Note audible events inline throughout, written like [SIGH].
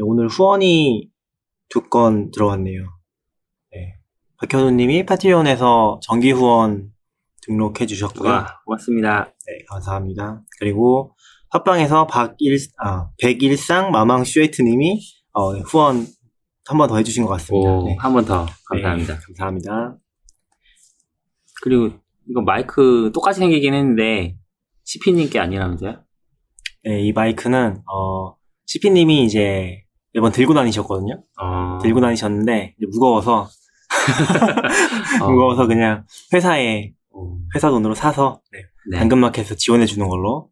네, 오늘 후원이 두 건 들어왔네요. 네. 박현우님이 파티온에서 정기 후원 등록해 주셨고요. 와, 고맙습니다. 네, 감사합니다. 그리고 팟빵에서 박일, 아, 백일상 마망 슈에트님이 어, 네, 후원 한 번 더 해주신 것 같습니다. 오, 네. 한번 더. 감사합니다. 네, 감사합니다. 그리고 이거 마이크 똑같이 생기긴 했는데, CP님께 아니라면서요? 네, 이 마이크는 어, CP님이 이제 매번 들고 다니셨거든요. 어, 들고 다니셨는데 이제 무거워서 [LAUGHS] 어, 무거워서 그냥 회사에 어, 회사 돈으로 사서 네, 네. 당근마켓에서 지원해 주는 걸로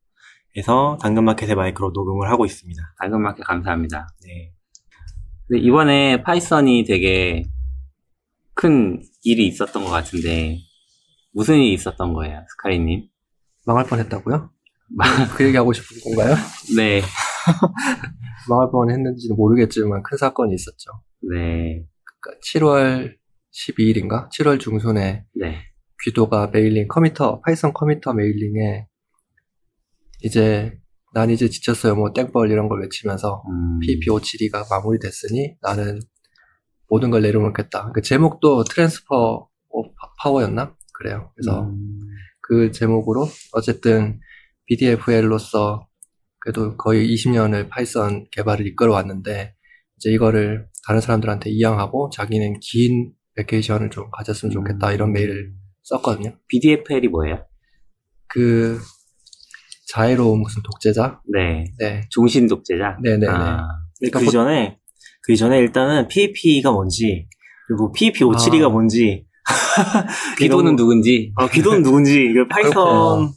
해서 당근마켓의 마이크로 녹음을 하고 있습니다. 당근마켓 감사합니다. 네. 근데 이번에 파이썬이 되게 큰 일이 있었던 것 같은데, 무슨 일이 있었던 거예요, 스카이님? 망할 뻔했다고요? 그 얘기하고 싶은 건가요? 네, [LAUGHS] 망할 뻔 했는지는 모르겠지만 큰 사건이 있었죠. 네, 그러니까 7월 12일인가? 7월 중순에 네. 귀도가 mailing committer Python committer mailing에 이제 난 이제 지쳤어요 뭐 땡벌 이런 걸 외치면서 음, PEP572가 마무리됐으니 나는 모든 걸 내려놓겠다. 그 제목도 transfer of power였나? 그래요. 그래서 음, 그 제목으로 어쨌든 BDFL로서 그래도 거의 20년을 파이썬 개발을 이끌어 왔는데 이제 이거를 다른 사람들한테 이양하고 자기는 긴 vacation을 좀 가졌으면 좋겠다 이런 메일을 썼거든요. BDFL이 뭐예요? 그 자애로운 무슨 독재자? 네, 네. 종신 독재자. 네네네. 아, 그 그러니까 전에 그 전에 일단은 PEP가 뭔지 그리고 PEP572가 아. 뭔지 [LAUGHS] 귀도는 이런- 누군지 어, 귀도는 누군지 이거 파이썬.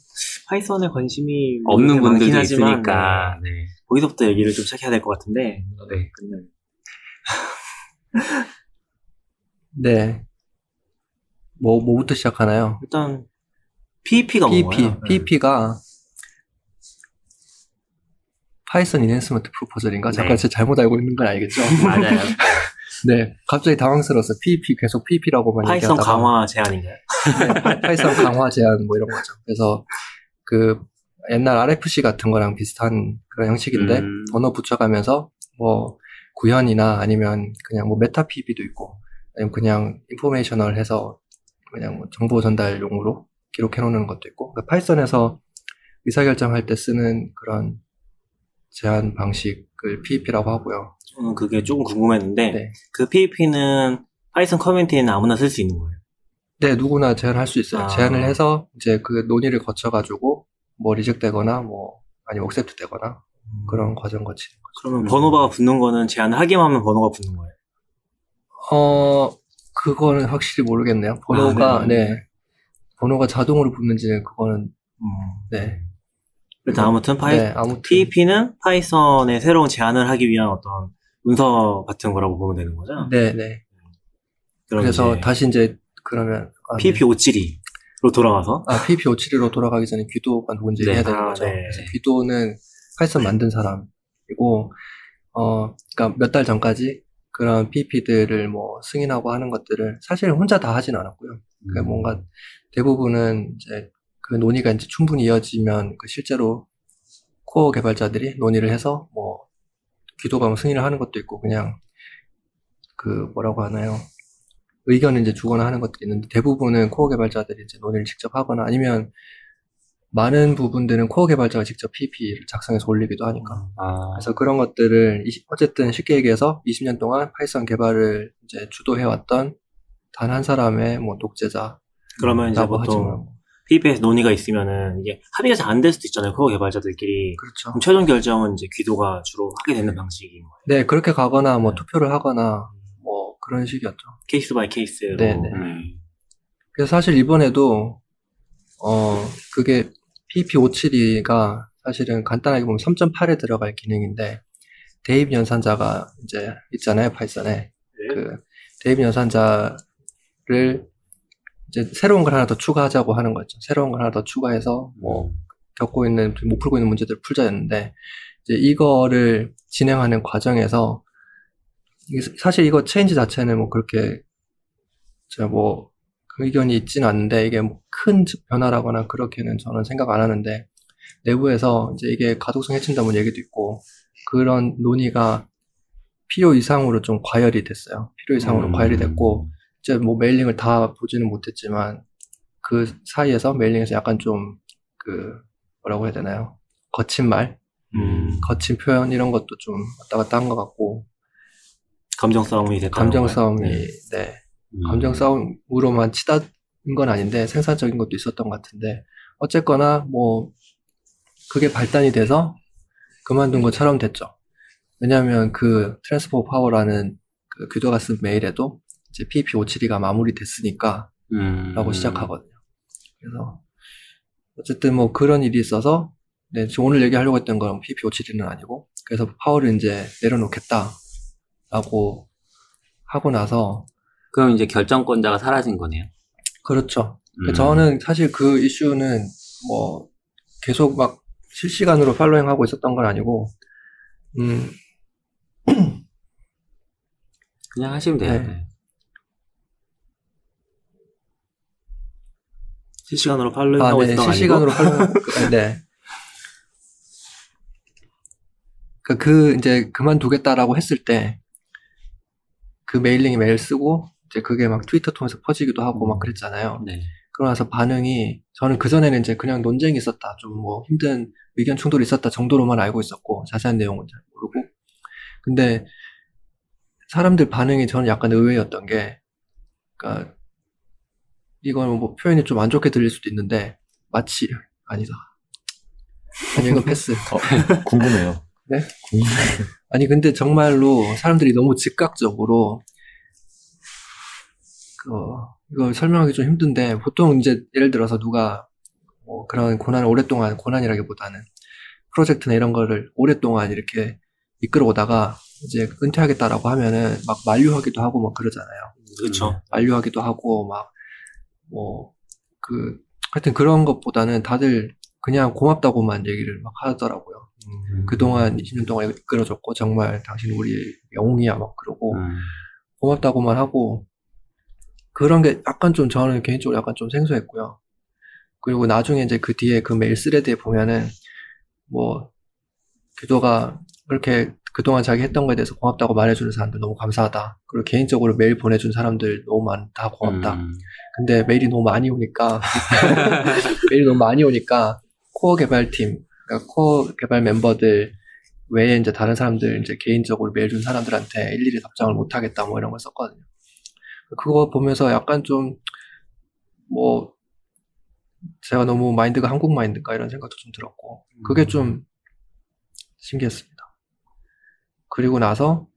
파이썬에 관심이 없는 분들도 하지만, 있으니까. 네. 네. 거기서부터 얘기를 좀 시작해야 될 것 같은데 네. [LAUGHS] 네. 뭐 뭐부터 시작하나요? 일단 PEP가 PEP? 네. PEP가 Python Enhancement Proposal인가? 네. 잠깐 제가 잘못 알고 있는 건 알겠죠? [LAUGHS] 맞아요. [LAUGHS] 네. 갑자기 당황스러워서 PEP 계속 PEP라고만 파이썬 얘기하다가 강화 제안인가요? 네, 파이썬 강화 제안 뭐 이런 거죠. 그래서 그 옛날 RFC 같은 거랑 비슷한 그런 형식인데 음. 언어 붙여가면서 뭐 구현이나 아니면 그냥 뭐 meta PEP도 있고 아니면 그냥 informational 해서 그냥 뭐 정보 전달용으로 기록해 놓는 것도 있고 그러니까 파이썬에서 의사결정할 때 쓰는 그런 제안 방식을 PEP라고 하고요. 저는 그게 조금 궁금했는데 네. 그 PEP는 파이썬 커뮤니티에는 아무나 쓸 수 있는 거예요. 네, 누구나 제안할 수 있어요. 아. 제안을 해서 이제 그 논의를 거쳐가지고 뭐 reject되거나 뭐 아니면 accept 되거나 음. 그런 과정 같이 그러면 번호가 붙는 거는 제안하기만 하면 번호가 붙는 거예요? 어 그거는 확실히 모르겠네요. 번호가 아, 네, 네. 번호가 자동으로 붙는지는 그거는 음. 네. 일단 아무튼 파이 네, 아무튼. PEP는 파이썬의 새로운 제안을 하기 위한 어떤 문서 같은 거라고 보면 되는 거죠? 네, 네. 그래서 이제 다시 이제 그러면 아, PEP572 로 돌아와서 아, PEP572로 돌아가기 전에 귀도가 누군지 네. 해야 되는 아, 거죠. 네. 그래서 귀도는 파이썬 만든 사람이고, 어, 그니까 몇 달 전까지 그런 PEP들을 뭐 승인하고 하는 것들을 사실 혼자 다 하진 않았고요. 그 음. 뭔가 대부분은 이제 그 논의가 이제 충분히 이어지면 그 실제로 코어 개발자들이 논의를 해서 뭐 귀도가 뭐 승인을 하는 것도 있고 그냥 그 뭐라고 하나요? 의견을 이제 주거나 하는 것들이 있는데 대부분은 코어 개발자들이 이제 논의를 직접 하거나 아니면 많은 부분들은 코어 개발자가 직접 PEP를 작성해서 올리기도 하니까. 아, 그래서 그런 것들을 이십- 어쨌든 쉽게 얘기해서 20년 동안 파이썬 개발을 이제 주도해왔던 단 한 사람의 뭐 독재자. 그러면 이제 보통 하지만. PEP에서 논의가 있으면은 이게 합의가 잘 안 될 수도 있잖아요. 코어 개발자들끼리. 그렇죠. 그럼 최종 결정은 이제 귀도가 주로 하게 되는 방식인 거예요. 네, 그렇게 가거나 뭐 네. 투표를 하거나 뭐 그런 식이었죠. case by case로. 네, 네. 음. 그래서 사실 이번에도 어 그게 PEP572가 사실은 간단하게 보면 3.8에 들어갈 기능인데 대입 연산자가 이제 있잖아요 파이썬에 그 대입 연산자를 이제 새로운 걸 하나 더 추가하자고 하는 거죠. 새로운 걸 하나 더 추가해서 뭐 겪고 있는 못 풀고 있는 문제들을 풀자였는데 이제 이거를 진행하는 과정에서 사실 이거 체인지 자체는 뭐 그렇게 제가 뭐 의견이 있지는 않는데 이게 뭐 큰 변화라거나 그렇게는 저는 생각 안 하는데 내부에서 이제 이게 가독성 해친다는 얘기도 있고 그런 논의가 필요 이상으로 좀 과열이 됐어요. 필요 이상으로 음. 과열이 됐고 이제 뭐 메일링을 다 보지는 못했지만 그 사이에서 메일링에서 약간 좀 그 뭐라고 해야 되나요? 거친 말, 음, 거친 표현 이런 것도 좀 왔다 갔다 한 것 같고 감정 싸움이 됐다. 감정 싸움이 네. 네 음. 감정 싸움으로만 치닫은 건 아닌데 생산적인 것도 있었던 것 같은데 어쨌거나 뭐 그게 발단이 돼서 그만둔 것처럼 됐죠. 왜냐하면 그 transfer of power라는 그 귀도가 쓴 메일에도 이제 PEP572가 마무리됐으니까 음. 라고 시작하거든요. 그래서 어쨌든 뭐 그런 일이 있어서 네, 오늘 얘기하려고 했던 건 PEP572는 아니고 그래서 파워를 이제 내려놓겠다 라고 하고 나서 그럼 이제 결정권자가 사라진 거네요. 그렇죠. 음. 저는 사실 그 이슈는 뭐 계속 막 실시간으로 팔로잉 하고 있었던 건 아니고, 음, [CLEARS THROAT] 그냥 하시면 돼요. 네. 네. 실시간으로 팔로잉 아, 하고 네, 있었던 거 실시간으로 아니고? 팔로잉, [LAUGHS] 네. 그, 그, 이제 그만두겠다라고 했을 때, 그 메일링에 메일 쓰고, 이제 그게 막 트위터 통해서 퍼지기도 하고 막 그랬잖아요. 네. 그러고 나서 반응이 저는 그 전에는 이제 그냥 논쟁이 있었다. 좀 뭐 힘든 의견 충돌이 있었다 정도로만 알고 있었고 자세한 내용은 잘 모르고. 근데 사람들 반응이 저는 약간 의외였던 게 그러니까 이건 뭐 표현이 좀 안 좋게 들릴 수도 있는데 마치 아니다. 아니 이건 패스. 어, 궁금해요. 네? 아니 근데 정말로 사람들이 너무 즉각적으로 그 이걸 설명하기 좀 힘든데 보통 이제 예를 들어서 누가 뭐 그런 고난을 오랫동안 고난이라기보다는 프로젝트나 이런 거를 오랫동안 이렇게 이끌어 오다가 이제 은퇴하겠다라고 하면은 막 만류하기도 하고 막 그러잖아요. 그렇죠. 만류하기도 하고 막 뭐 그 하여튼 그런 것보다는 다들 그냥 고맙다고만 얘기를 막 하더라고요. 음. 그동안 20년 동안 이끌어줬고 정말 당신 우리의 영웅이야 막 그러고 음. 고맙다고만 하고 그런 게 약간 좀 저는 개인적으로 약간 좀 생소했고요. 그리고 나중에 이제 그 뒤에 그 메일 스레드에 보면은 뭐 규도가 그렇게 그동안 자기 했던 거에 대해서 고맙다고 말해주는 사람들 너무 감사하다. 그리고 개인적으로 메일 보내준 사람들 너무 많다 고맙다. 음. 근데 메일이 너무 많이 오니까 [LAUGHS] [LAUGHS] 메일이 너무 많이 오니까 코어 개발팀, 그러니까 코어 개발 멤버들 외에 이제 다른 사람들 이제 개인적으로 메일 준 사람들한테 일일이 답장을 못 하겠다 뭐 이런 걸 썼거든요. 그거 보면서 약간 좀 뭐 제가 너무 마인드가 한국 마인드인가 이런 생각도 좀 들었고 그게 좀 신기했습니다. 그리고 나서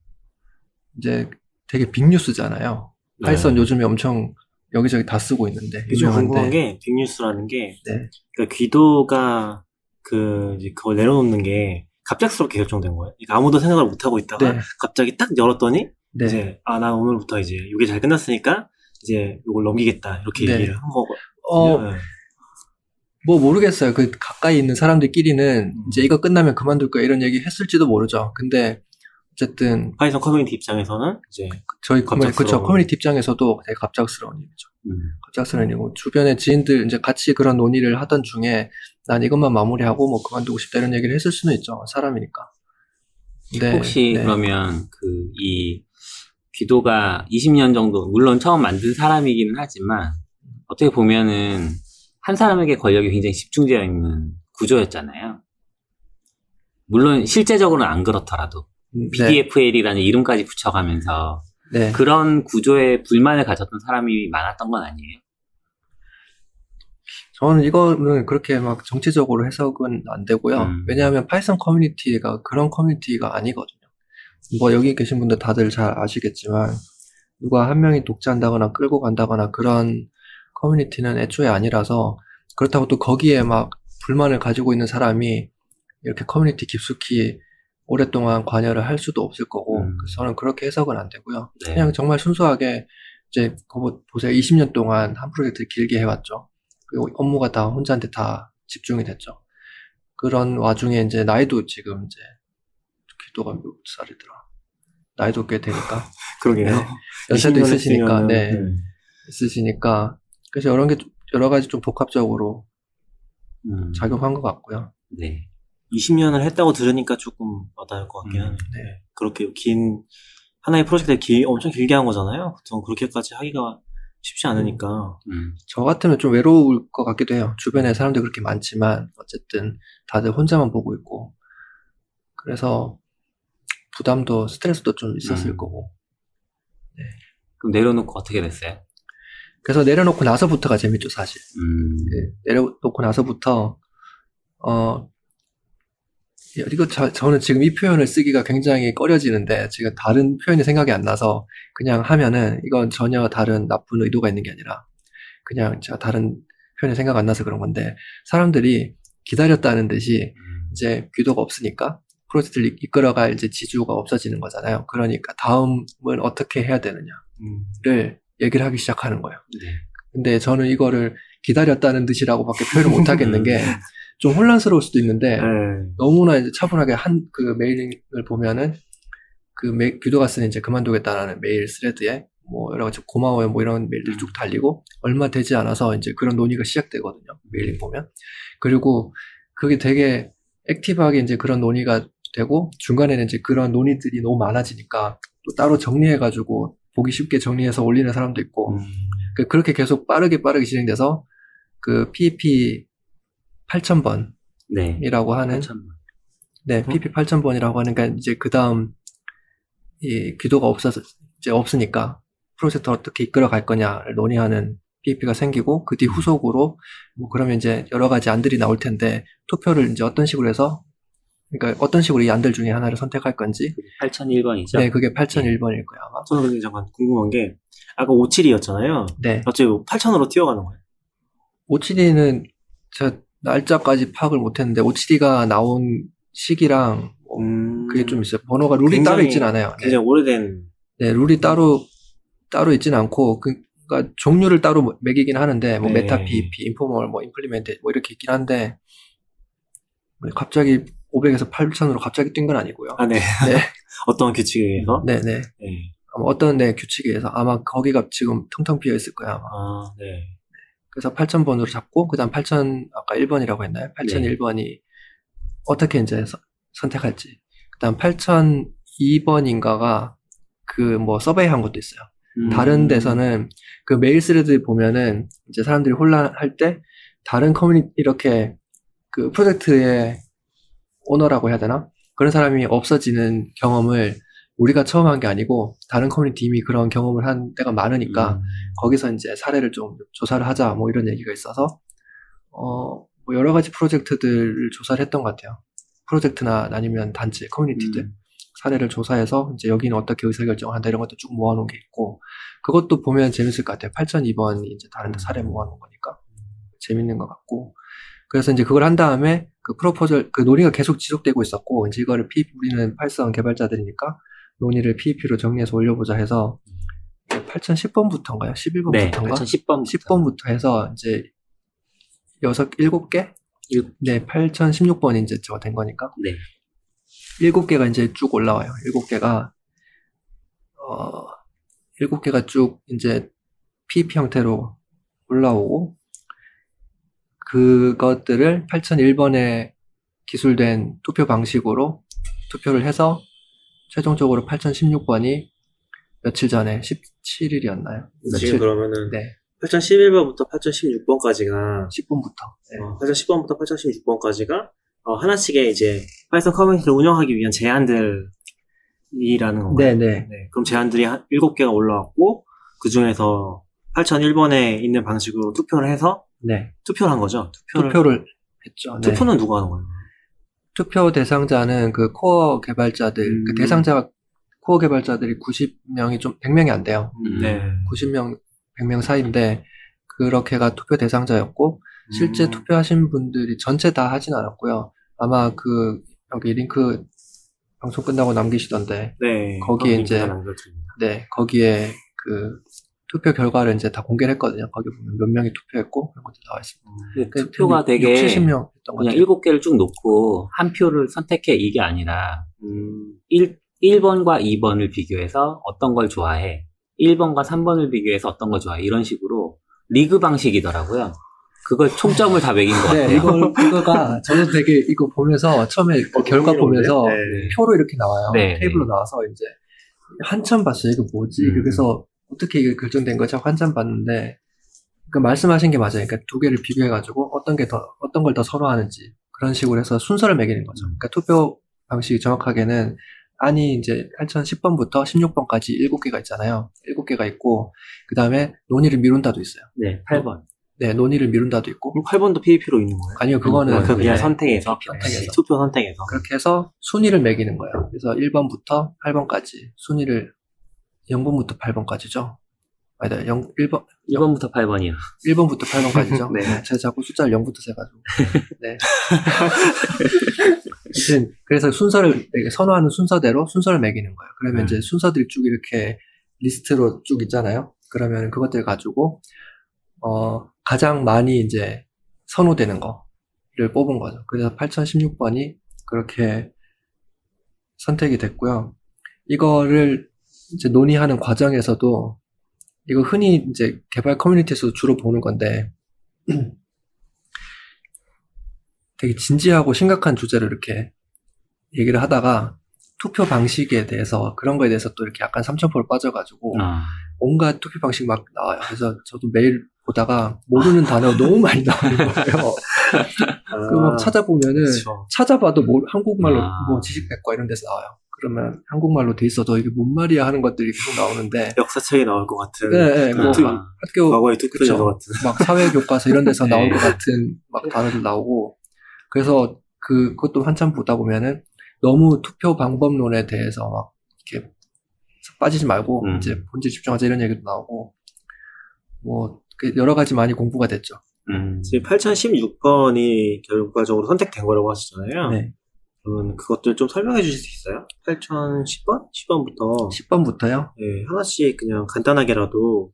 이제 되게 빅뉴스잖아요. 네. 파이썬 요즘에 엄청 여기저기 다 쓰고 있는데 유명한데. 궁금한 게 빅뉴스라는 게 네. 그러니까 귀도가 그 이제 그걸 내려놓는 게 갑작스럽게 결정된 거예요. 그러니까 아무도 생각을 못 하고 있다가 네. 갑자기 딱 열었더니 네. 이제 아 나 오늘부터 이제 이게 잘 끝났으니까 이제 이걸 넘기겠다 이렇게 네. 얘기를 한 거고. 어, 네. 뭐 모르겠어요. 그 가까이 있는 사람들끼리는 음. 이제 이거 끝나면 그만둘 거야 이런 얘기 했을지도 모르죠. 근데 어쨌든 파이썬 커뮤니티 입장에서는 이제 저희 커뮤니, 갑작스러운. 그쵸, 커뮤니티 입장에서도 되게 갑작스러운 일이죠. 음. 갑작스러운 일이고 주변에 지인들 이제 같이 그런 논의를 하던 중에 난 이것만 마무리하고 뭐 그만두고 싶다 이런 얘기를 했을 수는 있죠. 사람이니까. 네, 혹시 네. 그러면 그 이 귀도가 20년 정도 물론 처음 만든 사람이기는 하지만 어떻게 보면은 한 사람에게 권력이 굉장히 집중되어 있는 구조였잖아요. 물론 실제적으로는 안 그렇더라도 네, BDFL이라는 이름까지 붙여가면서 네. 그런 구조에 불만을 가졌던 사람이 많았던 건 아니에요. 저는 이거는 그렇게 막 정치적으로 해석은 안 되고요. 음. 왜냐하면 파이썬 커뮤니티가 그런 커뮤니티가 아니거든요. 뭐 여기 계신 분들 다들 잘 아시겠지만 누가 한 명이 독재한다거나 끌고 간다거나 그런 커뮤니티는 애초에 아니라서 그렇다고 또 거기에 막 불만을 가지고 있는 사람이 이렇게 커뮤니티 깊숙이 오랫동안 관여를 할 수도 없을 거고 음. 그래서 저는 그렇게 해석은 안 되고요. 네. 그냥 정말 순수하게 이제 보세요. 20년 동안 한 프로젝트를 길게 해왔죠. 업무가 다 혼자한테 다 집중이 됐죠. 그런 와중에 이제 나이도 지금 이제 기도가 몇 살이더라. 나이도 꽤 되니까 [LAUGHS] 그러게요. 네. 연세도 20년 있으시니까 네 네. 있으시니까 그래서 여러 개 여러 가지 좀 복합적으로 음. 작용한 것 같고요. 네. 20년을 했다고 들으니까 조금 와닿을 것 같긴 음, 하네요. 네. 그렇게 긴 하나의 프로젝트를 길, 엄청 길게 한 거잖아요. 보통 그렇게까지 하기가 쉽지 않으니까. 음. 저 같으면 좀 외로울 것 같기도 해요. 주변에 사람들이 그렇게 많지만 어쨌든 다들 혼자만 보고 있고 그래서 부담도 스트레스도 좀 있었을 음. 거고 그럼 내려놓고 어떻게 됐어요? 그래서 내려놓고 나서부터가 재밌죠 사실. 음. 네, 내려놓고 나서부터 어 이거 저, 저는 지금 이 표현을 쓰기가 굉장히 꺼려지는데 제가 다른 표현이 생각이 안 나서 그냥 하면은 이건 전혀 다른 나쁜 의도가 있는 게 아니라 그냥 제가 다른 표현이 생각 안 나서 그런 건데 사람들이 기다렸다는 듯이 음. 이제 귀도가 없으니까 프로젝트를 이- 이끌어갈 이제 지주가 없어지는 거잖아요. 그러니까 다음은 어떻게 해야 되느냐를 음. 얘기를 하기 시작하는 거예요. 네. 근데 저는 이거를 기다렸다는 듯이라고밖에 표현을 못 하겠는 게 [LAUGHS] 좀 혼란스러울 수도 있는데 네. 너무나 이제 차분하게 한 그 mailing을 보면은 그 메, 귀도가 쓰는 이제 그만두겠다라는 메일 thread에 뭐 여러 가지 고마워요 뭐 이런 메일들이 쭉 달리고 얼마 되지 않아서 이제 그런 논의가 시작되거든요 mailing 보면 그리고 그게 되게 active하게 이제 그런 논의가 되고 중간에는 이제 그런 논의들이 너무 많아지니까 또 따로 정리해가지고 보기 쉽게 정리해서 올리는 사람도 있고 음. 그- 그렇게 계속 빠르게 빠르게 진행돼서 그 PEP 8000번이라고 네. 하는 참. 네, PEP 8000번이라고 하니까 이제 그 다음 이 귀도가 없어서 이제 없으니까 프로젝트 어떻게 이끌어 갈 거냐를 논의하는 PP가 생기고 그 뒤 후속으로 뭐 그러면 이제 여러 가지 안들이 나올 텐데 투표를 이제 어떤 식으로 해서 그러니까 어떤 식으로 이 안들 중에 하나를 선택할 건지 8001번이죠? 네, 그게 8001번일 거야 아마. 저는 근데 잠깐 궁금한 게 아까 57이었잖아요. 네. 갑자기 8천으로 뛰어가는 거예요. OCD는 제가 날짜까지 파악을 못했는데 OCD가 나온 시기랑 뭐 음. 그게 좀 있어요. 번호가 룰이 굉장히- 따로 있진 않아요. 네. 굉장히 오래된 네, 룰이 따로 따로 있진 않고 그, 그러니까 종류를 따로 매기긴 하는데 뭐 네. meta PEP, informal, 뭐 implement 뭐 이렇게 있긴 한데 뭐 갑자기 500에서 8,000으로 갑자기 뛴 건 아니고요. 아, 네. 네. [LAUGHS] 어떤 규칙에 의해서? 네, 네. 네. 어떤 네 규칙에 의해서 아마 거기가 지금 텅텅 비어 있을 거야 아마. 아, 네. 그래서 8,000번으로 잡고 그다음 8,000 아까 1번이라고 했나요? 8,001번이 어떻게 이제 서- 선택할지. 그다음 8,002번인가가 그 뭐 서베이 한 것도 있어요. 음. 다른 데서는 그 메일 thread 보면은 이제 사람들이 혼란할 때 다른 커뮤니티 이렇게 그 프로젝트의 오너라고 해야 되나? 그런 사람이 없어지는 경험을 우리가 처음 한 게 아니고 다른 커뮤니티 이미 그런 경험을 한 때가 많으니까 음. 거기서 이제 사례를 좀 조사를 하자 뭐 이런 얘기가 있어서 어, 뭐 여러 가지 프로젝트들을 조사를 했던 것 같아요. 프로젝트나 아니면 단체, 커뮤니티들 음. 사례를 조사해서 이제 여기는 어떻게 의사결정을 한다 이런 것도 쭉 모아놓은 게 있고 그것도 보면 재밌을 것 같아요. 8002번이 이제 다른 데 사례 모아놓은 거니까 재밌는 것 같고 그래서 이제 그걸 한 다음에 그 프로포절 그 논의가 계속 지속되고 있었고 이제 이거를 PEP 우리는 팔성 개발자들이니까 논의를 PEP로 정리해서 올려보자 해서 8010번부터인가요? 11번부터인가? 네, 8010번. 10번부터 해서 이제 여섯 일곱 개? 일- 네, 8016번이 이제 저거 된 거니까 네. 일곱 개가 이제 쭉 올라와요. 일곱 개가 어 일곱 개가 쭉 이제 PEP 형태로 올라오고 그것들을 8001번에 기술된 투표 방식으로 투표를 해서 최종적으로 8016번이 며칠 전에 17일이었나요? 지금 그러면은 네, 8011번부터 8016번까지가 10번부터. 네. 어, 8010번부터 8016번까지가 어, 하나씩의 이제 파이썬 커뮤니티를 운영하기 위한 제안들이라는 건가요? 네, 네. 네, 그럼 제안들이 한 7개가 올라왔고 그 중에서 8001번에 있는 방식으로 투표를 해서 네. 투표를 한 거죠. 투표를, 투표를 했죠. 네. 투표는 누가 하는 거예요? 투표 대상자는 그 코어 개발자들, 음. 그 대상자 코어 개발자들이 90명이 좀 100명이 안 돼요. 음. 네. 90명, 100명 사이인데 그렇게가 투표 대상자였고 실제 음. 투표하신 분들이 전체 다 하진 않았고요. 아마 그 여기 링크 방송 끝나고 남기시던데 네. 거기에 이제-. 네 거기에 그 투표 결과를 이제 다 공개를 했거든요. 거기 보면 몇 명이 투표했고 그런 것도 나와 있습니다. 근데 그 투표가 6, 되게 70명 했던 것 그냥. 일곱 개를 쭉 놓고 한 표를 선택해 이게 아니라 음, 1, 1번과 2번을 비교해서 어떤 걸 좋아해. 1번과 3번을 비교해서 어떤 걸 좋아해. 이런 식으로 리그 방식이더라고요. 그걸 총점을 다 매긴 것 같아요. 네, 이거, 이거가, [LAUGHS] 저도 되게 이거 보면서, 처음에 그 결과 보면서, 네. 표로 이렇게 나와요. 네, 테이블로 나와서 이제, 한참 봤어요. 이거 뭐지? 음. 그래서, 어떻게 이게 결정된 거지? 하고 한참 봤는데, 그 말씀하신 게 맞아요. 그러니까 두 개를 비교해가지고, 어떤 게 더, 어떤 걸 더 선호하는지, 그런 식으로 해서 순서를 매기는 거죠. 그러니까 투표 방식이 정확하게는, 안이 이제 8010번부터 16번까지 7개가 있잖아요. 7개가 있고, 그 다음에 논의를 미룬다도 있어요. 네, 8번. 네, 논의를 미룬다도 있고, 그럼 8번도 PVP로 있는 거예요? 아니요, 그거는 그 그냥 네, 선택해서, 선택해서. 투표 선택해서. 그렇게 해서 순위를 매기는 거예요. 그래서 1번부터 8번까지 순위를 0번부터 8번까지죠. 아니다, 0, 1번, 1번부터 8번이요. 1번부터 8번까지죠. [LAUGHS] 네. 제가 자꾸 숫자를 0부터 세가지고. [LAUGHS] 네. [LAUGHS] 아무튼 그래서 순서를, 선호하는 순서대로 순서를 매기는 거예요. 그러면 음. 이제 순서들이 쭉 이렇게 리스트로 쭉 있잖아요. 그러면 그것들 가지고, 어, 가장 많이 이제 선호되는 거를 뽑은 거죠. 그래서 8016번이 그렇게 선택이 됐고요. 이거를 이제 논의하는 과정에서도 이거 흔히 이제 개발 커뮤니티에서 주로 보는 건데 [CLEARS THROAT] 되게 진지하고 심각한 주제를 이렇게 얘기를 하다가 투표 방식에 대해서 그런 거에 대해서 또 이렇게 약간 삼천포를 빠져가지고 아, 온갖 투표 방식 막 나와요. 그래서 저도 매일 보다가 모르는 단어가 [LAUGHS] 너무 많이 나오는 거예요. [LAUGHS] 그막 찾아보면은 그쵸. 찾아봐도 뭐 한국말로 아. 뭐 지식백과 이런 데서 나와요. 그러면 한국말로 돼 있어도 이게 뭔 말이야 하는 것들이 계속 나오는데 역사책에 나올 것 같은. 네, 네, 뭐 투- 막 학교 과거의 투표 그쵸. 제도 같은. 막 사회 교과서 이런 데서 [LAUGHS] 나올 네. 것 같은 막 단어들 나오고 그래서 그 그것도 한참 보다 보면은 너무 투표 방법론에 대해서 막 이렇게 빠지지 말고 음. 이제 본질 집중하자 이런 얘기도 나오고 뭐그 여러 가지 많이 공부가 됐죠. 음. 지금 8016번이 결과적으로 선택된 거라고 하시잖아요. 네. 그러면 그것들 좀 설명해 주실 수 있어요? 8010번? 10번부터 10번부터요. 네, 하나씩 그냥 간단하게라도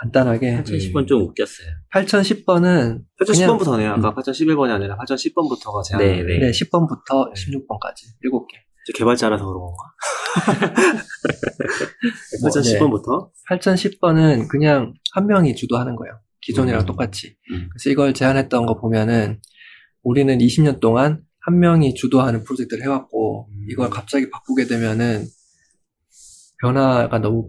간단하게 8010번 좀 웃겼어요. 8010번은 8010번부터네요. 아까 8011번이 아니라 8010번부터가 제한. 네, 네. 네, 10번부터 네. 16번까지 7개. 개발자라서 그런 건가? [LAUGHS] 뭐, 8010번부터 8010번은 그냥 한 명이 주도하는 거예요. 기존이랑 음. 똑같이. 음. 그래서 이걸 제안했던 거 보면은 우리는 20년 동안 한 명이 주도하는 프로젝트를 해왔고 음. 이걸 갑자기 바꾸게 되면은 변화가 너무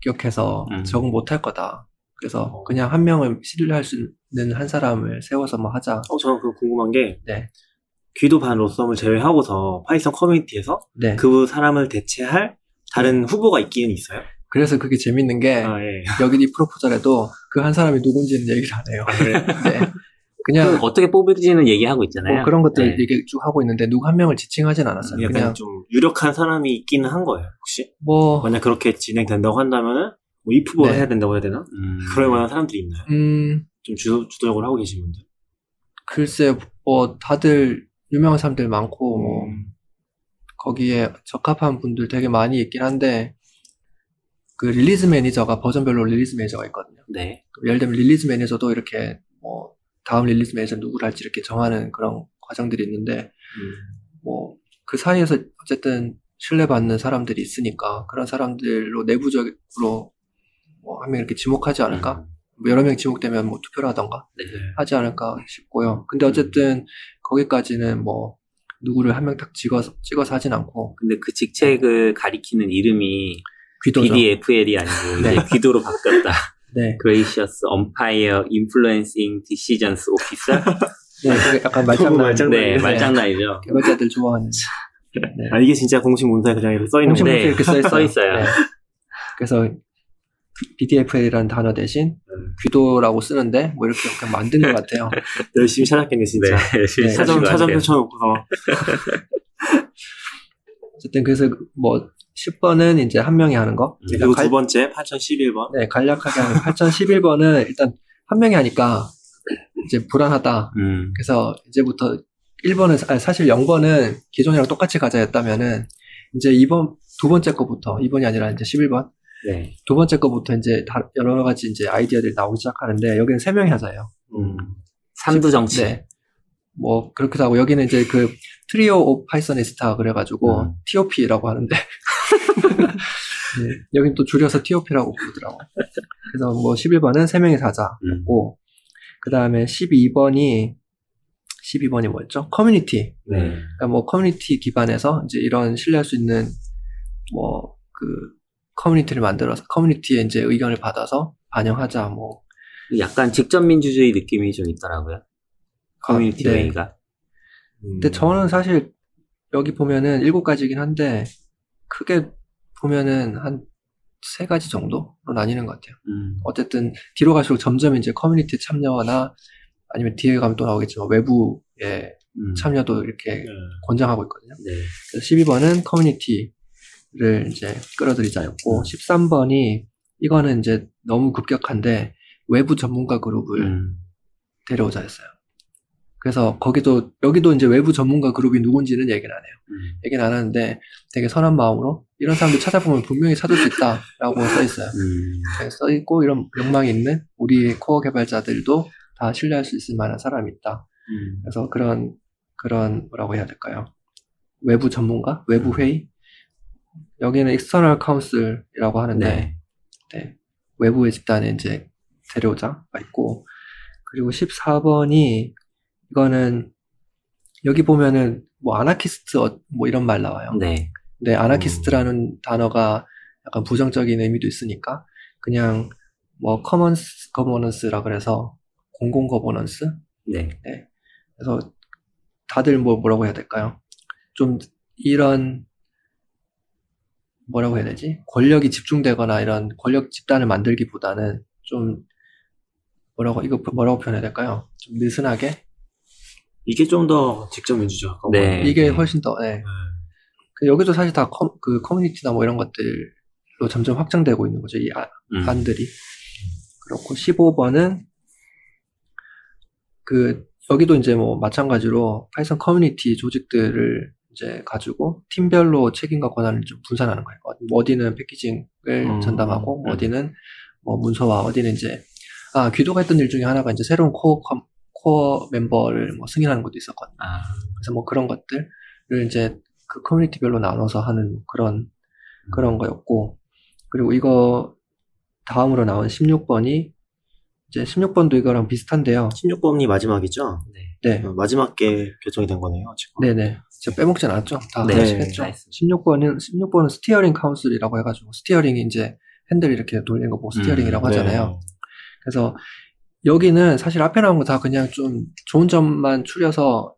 급격해서 음. 적응 못할 거다. 그래서 어. 그냥 한 명을 신뢰할 수 있는 한 사람을 세워서 뭐 하자. 어, 저는 그 궁금한 게 네. 귀도 반 로썸을 제외하고서 파이썬 커뮤니티에서 네. 그 사람을 대체할 다른 후보가 있기는 있어요? 그래서 그게 재밌는 게 아, 예. 여기 이 proposal에도 그 한 사람이 누군지는 얘기를 안 해요. [LAUGHS] 네. 그냥 어떻게 뽑을지는 얘기하고 있잖아요. 뭐 그런 것들 네. 얘기 쭉 하고 있는데 누구 한 명을 지칭하진 않았어요. 약간 그냥 좀 유력한 사람이 있기는 한 거예요, 혹시? 뭐 만약 그렇게 진행된다고 한다면은, 뭐이 후보를 네. 해야 된다고 해야 되나? 음. 그럴 만한 사람들이 있나요? 음, 좀 주, 주도적으로 하고 계신 분들? 글쎄, 뭐, 다들 유명한 사람들 많고, 뭐, 음. 거기에 적합한 분들 되게 많이 있긴 한데, 그 release manager가 버전별로 release manager가 있거든요. 네. 예를 들면 release manager도 이렇게, 뭐, 다음 release manager 누구를 할지 이렇게 정하는 그런 과정들이 있는데, 음. 뭐, 그 사이에서 어쨌든 신뢰받는 사람들이 있으니까, 그런 사람들로 내부적으로, 뭐, 한명 이렇게 지목하지 않을까? 음. 뭐 여러 명 지목되면 뭐 투표를 하던가? 네. 하지 않을까 싶고요. 근데 어쨌든 거기까지는 뭐 누구를 한 명 딱 찍어서 찍어서 하진 않고 근데 그 직책을 가리키는 이름이 귀도죠. BDFL이 아니고 네. 귀도로 바뀌었다. [LAUGHS] 네, Gracious Umpire Influencing Decisions Officer. [LAUGHS] 네, 그게 약간 말장난. 말장난. 네, 네. 말장난이죠. 개발자들 좋아하는. 네. 아, 이게 진짜 공식 문서에 그냥 이렇게 써있는 공식 거 네. 문서 이렇게 써 있어요. 써 있어요. 네. 그래서 BDFL이라는 단어 대신 귀도라고 쓰는데 뭐 이렇게 그냥 만든 것 같아요. [LAUGHS] 열심히 찾았겠네, 진짜. 네, 사전, 사전 펼쳐놓고서. [LAUGHS] 어쨌든 그래서 뭐 10번은 이제 한 명이 하는 거. 음. 그리고 갈- 두 번째, 8011번. 네, 간략하게 하는 8011번은 일단 한 명이 하니까 이제 불안하다. 음. 그래서 이제부터 1번은 아니, 사실 0번은 기존이랑 똑같이 가자 했다면은 이제 2번 두 번째 거부터 2번이 아니라 이제 11번 네. 두 번째 거부터 이제 다 여러 가지 이제 아이디어들이 나오기 시작하는데 여기는 세 명이 하자예요. 음. 삼두 정치. 네. 뭐 그렇기도 하고 여기는 이제 그 Trio of Pythonistas 그래가지고 음. TOP라고 하는데 네, 여긴 또 줄여서 TOP라고 부르더라고. 그래서 뭐 11번은 세 명이 하자. 음. 고그 다음에 12번이 12번이 뭐였죠? 커뮤니티. 네. 그러니까 뭐 커뮤니티 기반에서 이제 이런 신뢰할 수 있는 뭐 그 커뮤니티를 만들어서 커뮤니티에 이제 의견을 받아서 반영하자 뭐 약간 직접 민주주의 느낌이 좀 있더라고요. 커뮤니티 네. 회의가. 근데 저는 사실 여기 보면은 일곱 가지긴 한데 크게 보면은 한 세 가지 정도로 나뉘는 것 같아요. 음. 어쨌든 뒤로 갈수록 점점 이제 커뮤니티 참여나 아니면 뒤에 가면 또 나오겠지만 외부의 음. 참여도 이렇게 네. 권장하고 있거든요. 네. 그래서 12번은 커뮤니티를 이제 끌어들이자였고 13번이 이거는 이제 너무 급격한데 외부 전문가 그룹을 음. 데려오자였어요. 그래서 거기도 여기도 이제 외부 전문가 그룹이 누군지는 얘기는 안 해요. 음. 얘기는 안 하는데 되게 선한 마음으로 이런 사람들 찾아보면 분명히 찾을 수 있다라고 [LAUGHS] 써 있어요. 음. 네, 써 있고 이런 욕망이 있는 우리 코어 개발자들도 다 신뢰할 수 있을 만한 사람이 있다. 음. 그래서 그런 그런 뭐라고 해야 될까요? 외부 전문가, 외부 회의. 여기는 external counsel이라고 하는데 네. 네, 외부의 집단에 이제 데려오자가 있고 그리고 14번이 이거는 여기 보면은 뭐 아나키스트 어- 뭐 이런 말 나와요. 네. 근데 아나키스트라는 단어가 약간 부정적인 의미도 있으니까 그냥 뭐 commons governance라 그래서 공공 거버넌스 네. 그래서 다들 뭐 뭐라고 해야 될까요? 좀 이런 뭐라고 해야 되지? 권력이 집중되거나 이런 권력 집단을 만들기보다는 좀 뭐라고 이거 뭐라고 표현해야 될까요? 좀 느슨하게 이게 좀 더 직접 가까워. 네. 이게 훨씬 더 예. 네. 그 여기도 사실 다그 커뮤니티나 뭐 이런 것들로 점점 확장되고 있는 거죠. 이 아- 음. 안들이. 그렇고 15번은 그 여기도 이제 뭐 마찬가지로 파이썬 커뮤니티 조직들을 이제 가지고 팀별로 책임과 권한을 좀 분산하는 거예요. 어- 뭐 어디는 packaging을 음, 전담하고 음. 어디는 뭐 문서화 어디는 이제 아 귀도가 했던 일 중에 하나가 이제 새로운 코어 컴- 코어 멤버를 뭐 승인하는 것도 있었거든요. 아. 그래서 뭐 그런 것들을 이제 그 커뮤니티별로 나눠서 하는 그런 그런 거였고 그리고 이거 다음으로 나온 16번이 이제 16번도 이거랑 비슷한데요. 16번이 마지막이죠? 네. 어, 마지막 게 결정이 된 거네요, 지금. 네네. 제가 빼먹진 않았죠. 다 네, 했습니다. 16번은 16번은 steering council이라고 해가지고 steering이 이제 핸들 이렇게 돌리는 거 보고 steering이라고 음, 하잖아요. 그래서 여기는 사실 앞에 나온 거 다 그냥 좀 좋은 점만 추려서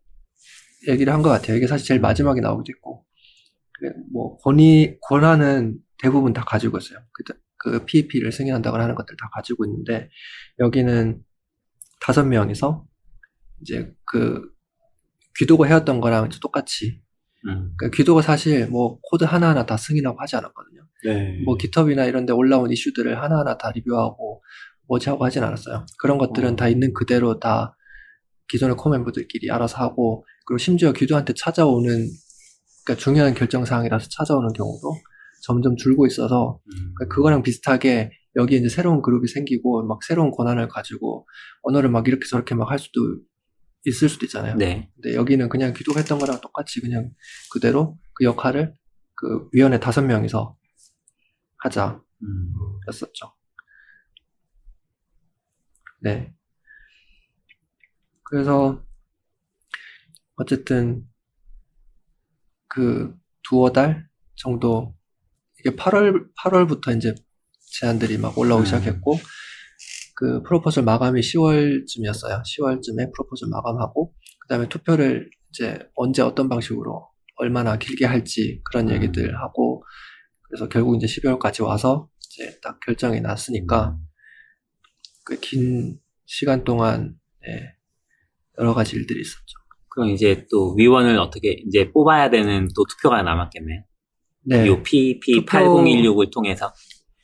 얘기를 한 것 같아요. 이게 사실 제일 마지막에 나오기도 있고. 그뭐 권위, 권한은 대부분 다 가지고 있어요. 그, 그 PEP를 승인한다거나 하는 것들 다 가지고 있는데, 여기는 다섯 명이서 이제 그 귀도가 해왔던 거랑 똑같이. 음. 그 귀도가 사실 뭐 코드 하나하나 다 승인하고 하지 않았거든요. 네. 뭐 깃허브나 이런 데 올라온 이슈들을 하나하나 다 리뷰하고 뭐지 하고 하진 않았어요. 그런 것들은 어. 다 있는 그대로 다 기존의 코 멤버들끼리 알아서 하고 그리고 심지어 귀도한테 찾아오는 그러니까 중요한 결정 사항이라서 찾아오는 경우도 점점 줄고 있어서 음. 그러니까 그거랑 비슷하게 여기 이제 새로운 그룹이 생기고 막 새로운 권한을 가지고 언어를 막 이렇게 저렇게 막 할 수도 있을 수도 있잖아요. 네. 근데 여기는 그냥 귀도가 했던 거랑 똑같이 그냥 그대로 그 역할을 그 위원회 다섯 명이서 하자 음. 였었죠. 네. 그래서 어쨌든 그 두어 달 정도 이게 8월 8월부터 이제 제안들이 막 올라오기 음. 시작했고 그 프로포절 마감이 10월쯤이었어요. 10월쯤에 프로포절 마감하고 그다음에 투표를 이제 언제 어떤 방식으로 얼마나 길게 할지 그런 음. 얘기들 하고 그래서 결국 이제 12월까지 와서 이제 딱 결정이 났으니까 그긴 시간 동안 네, 여러 가지 일들이 있었죠. 그럼 이제 또 위원을 어떻게 이제 뽑아야 되는 또 투표가 남았겠네요. 네. 요 PP 투표- 8016을 통해서.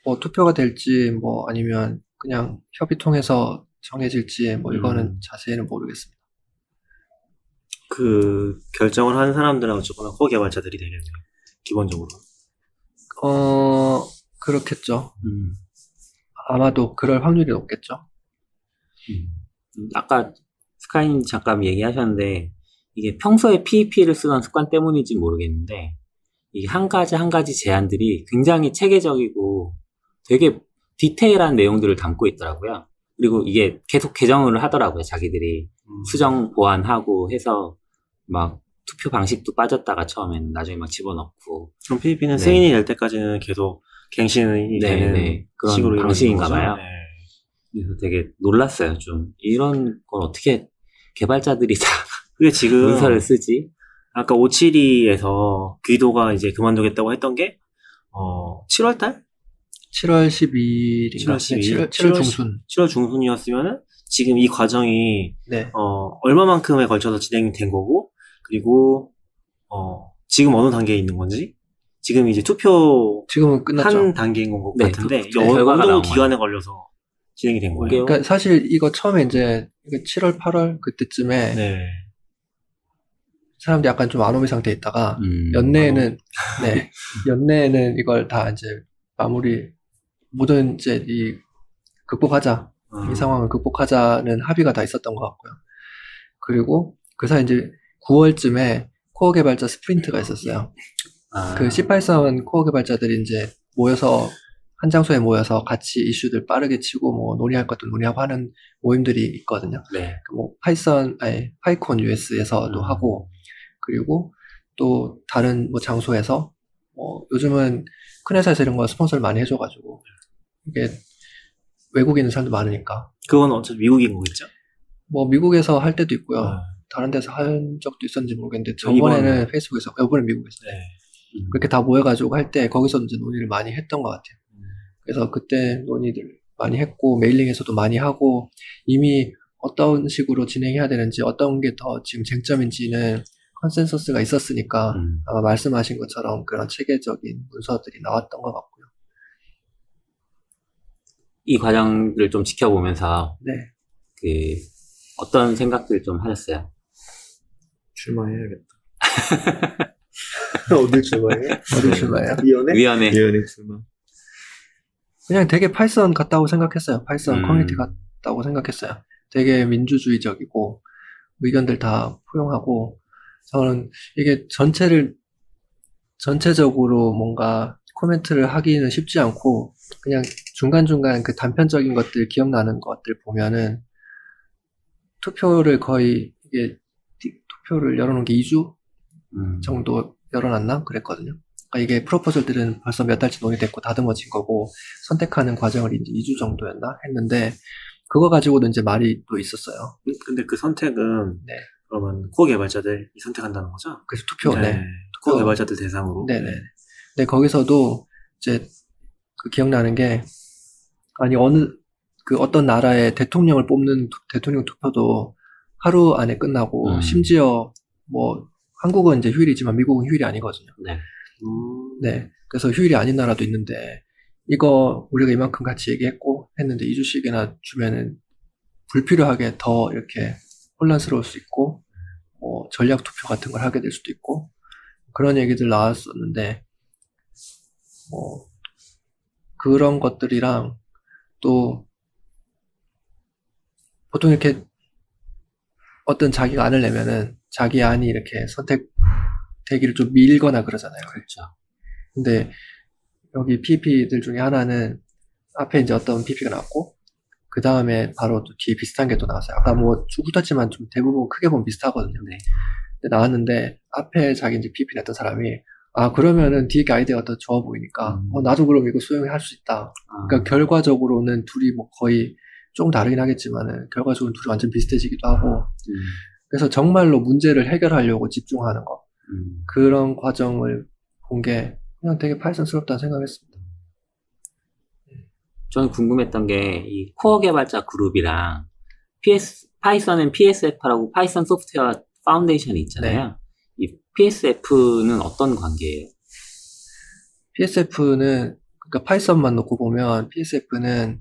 뭐 투표가 될지 뭐 아니면 그냥 협의 통해서 정해질지 뭐 이거는 음. 자세히는 모르겠습니다. 그 결정을 하는 사람들은 어쨌거나 코어 개발자들이 되겠네요. 기본적으로. 어 그렇겠죠. 음. 아마도 그럴 확률이 높겠죠. 음, 아까 스카이님 잠깐 얘기하셨는데 이게 평소에 PEP를 쓰던 습관 때문인지 모르겠는데 이게 한 가지 한 가지 제안들이 굉장히 체계적이고 되게 디테일한 내용들을 담고 있더라고요. 그리고 이게 계속 개정을 하더라고요. 자기들이 음. 수정 보완하고 해서 막 투표 방식도 빠졌다가 처음에는 나중에 막 집어넣고 그럼 필리핀은 네. 승인이 될 때까지는 계속 갱신이 네, 되는 네. 그런 식으로 이루어지는 방식인가 거죠? 봐요. 네. 그래서 되게 놀랐어요. 좀 이런 걸 어떻게 개발자들이 다 [LAUGHS] 그게 지금 문서를 쓰지? 아까 572에서 귀도가 이제 그만두겠다고 했던 게 어, 7월달? 7월 12일인가? 7월 12일. 7월, 7월 중순. 7월 중순이었으면은 지금 이 과정이 네. 어, 얼마만큼에 걸쳐서 진행된 거고 그리고 어, 지금 어느 단계에 있는 건지 지금 이제 투표 지금은 끝났죠. 한 단계인 것 네, 같은데 투- 이게 네, 어느 정도 기간에 걸려서 진행이 된 거예요. 그러니까 사실 이거 처음에 이제 이거 7월, 8월 그때쯤에 네. 사람들이 약간 좀 아노미 상태에 있다가 음, 연내에는 [LAUGHS] 네 연내에는 이걸 다 이제 마무리 모든 이제 이 극복하자 어, 이 상황을 극복하자는 합의가 다 있었던 것 같고요. 그리고 그 사이 이제 9월쯤에 코어 개발자 sprint가 있었어요. 아, 그 C83 코어 개발자들이 이제 모여서 한 장소에 모여서 같이 이슈들 빠르게 치고 뭐 논의할 것도 논의하고 하는 모임들이 있거든요. 네. 그뭐 파이썬 아니 PyCon US에서도 음. 하고 그리고 또 다른 뭐 장소에서 뭐 요즘은 큰 회사에서 이런 거 스폰서를 많이 해줘가지고 이게 외국에 있는 사람도 많으니까 그건 어차피 미국인 거겠죠? 뭐 미국에서 할 때도 있고요. 어, 다른 데서 한 적도 있었는지 모르겠는데 이번에- 저번에는 페이스북에서 이번에 미국에서 네. 음. 그렇게 다 모여가지고 할 때 거기서 이제 논의를 많이 했던 것 같아요. 음. 그래서 그때 논의들 많이 했고 메일링에서도 많이 하고 이미 어떤 식으로 진행해야 되는지 어떤 게 더 지금 쟁점인지는 컨센서스가 있었으니까 음. 아마 말씀하신 것처럼 그런 체계적인 문서들이 나왔던 것 같고요. 이 과정을 좀 지켜보면서 네. 그 어떤 생각들 좀 하셨어요? 출마해야겠다. [LAUGHS] [LAUGHS] 어딜 출마해? 어디 출마해요? 위원회? 위원회 위원에 출마. 그냥 되게 Python 같다고 생각했어요. Python 음. 커뮤니티 같다고 생각했어요. 되게 민주주의적이고 의견들 다 포용하고 저는 이게 전체를 전체적으로 뭔가 코멘트를 하기는 쉽지 않고 그냥 중간중간 그 단편적인 것들 기억나는 것들 보면은 투표를 거의 이게 티- 투표를 열어놓은 게 2주 음. 정도 열어놨나 그랬거든요. 그러니까 이게 proposal들은 벌써 몇 달치 논의 됐고 다듬어진 거고 선택하는 과정을 이제 2주 정도였나 했는데 그거 가지고도 이제 말이 또 있었어요. 음, 근데 그 선택은 네. 그러면 코어 개발자들이 선택한다는 거죠? 그래서 투표, 네. 코어 투표. 개발자들 대상으로. 네네. 근데 거기서도 이제 그 기억나는 게 아니 어느 그 어떤 나라의 대통령을 뽑는 투- 대통령 투표도 하루 안에 끝나고 음. 심지어 뭐 한국은 이제 휴일이지만 미국은 휴일이 아니거든요. 네. 음, 네. 그래서 휴일이 아닌 나라도 있는데, 이거 우리가 이만큼 같이 얘기했고 했는데 2주씩이나 주면은 불필요하게 더 이렇게 혼란스러울 수 있고, 뭐 전략 투표 같은 걸 하게 될 수도 있고, 그런 얘기들 나왔었는데, 뭐, 그런 것들이랑 또, 보통 이렇게 어떤 자기가 안을 내면은 자기 안이 이렇게 선택되기를 좀 밀거나 그러잖아요. 그렇죠. 근데 여기 PP들 중에 하나는 앞에 이제 어떤 PP가 나왔고 그 다음에 바로 또 뒤에 비슷한 게 또 나왔어요. 아까 뭐쭉 붙었지만 좀 대부분 크게 보면 비슷하거든요. 네. 근데 나왔는데 앞에 자기 이제 PP 냈던 사람이 아 그러면은 뒤에 게 아이디어가 더 좋아 보이니까 음. 어, 나도 그럼 이거 수용할 수 있다. 아, 그러니까 결과적으로는 둘이 뭐 거의 조금 다르긴 하겠지만은 결과적으로 둘이 완전 비슷해지기도 하고 음, 그래서 정말로 문제를 해결하려고 집중하는 거 음. 그런 과정을 본 게 그냥 되게 Python스럽다는 생각했습니다. 저는 궁금했던 게 이 코어 개발자 그룹이랑 PS 파이썬은 PSF라고 Python Software Foundation이 있잖아요. 이 PSF는 어떤 관계예요? PSF는 그러니까 Python만 놓고 보면 PSF는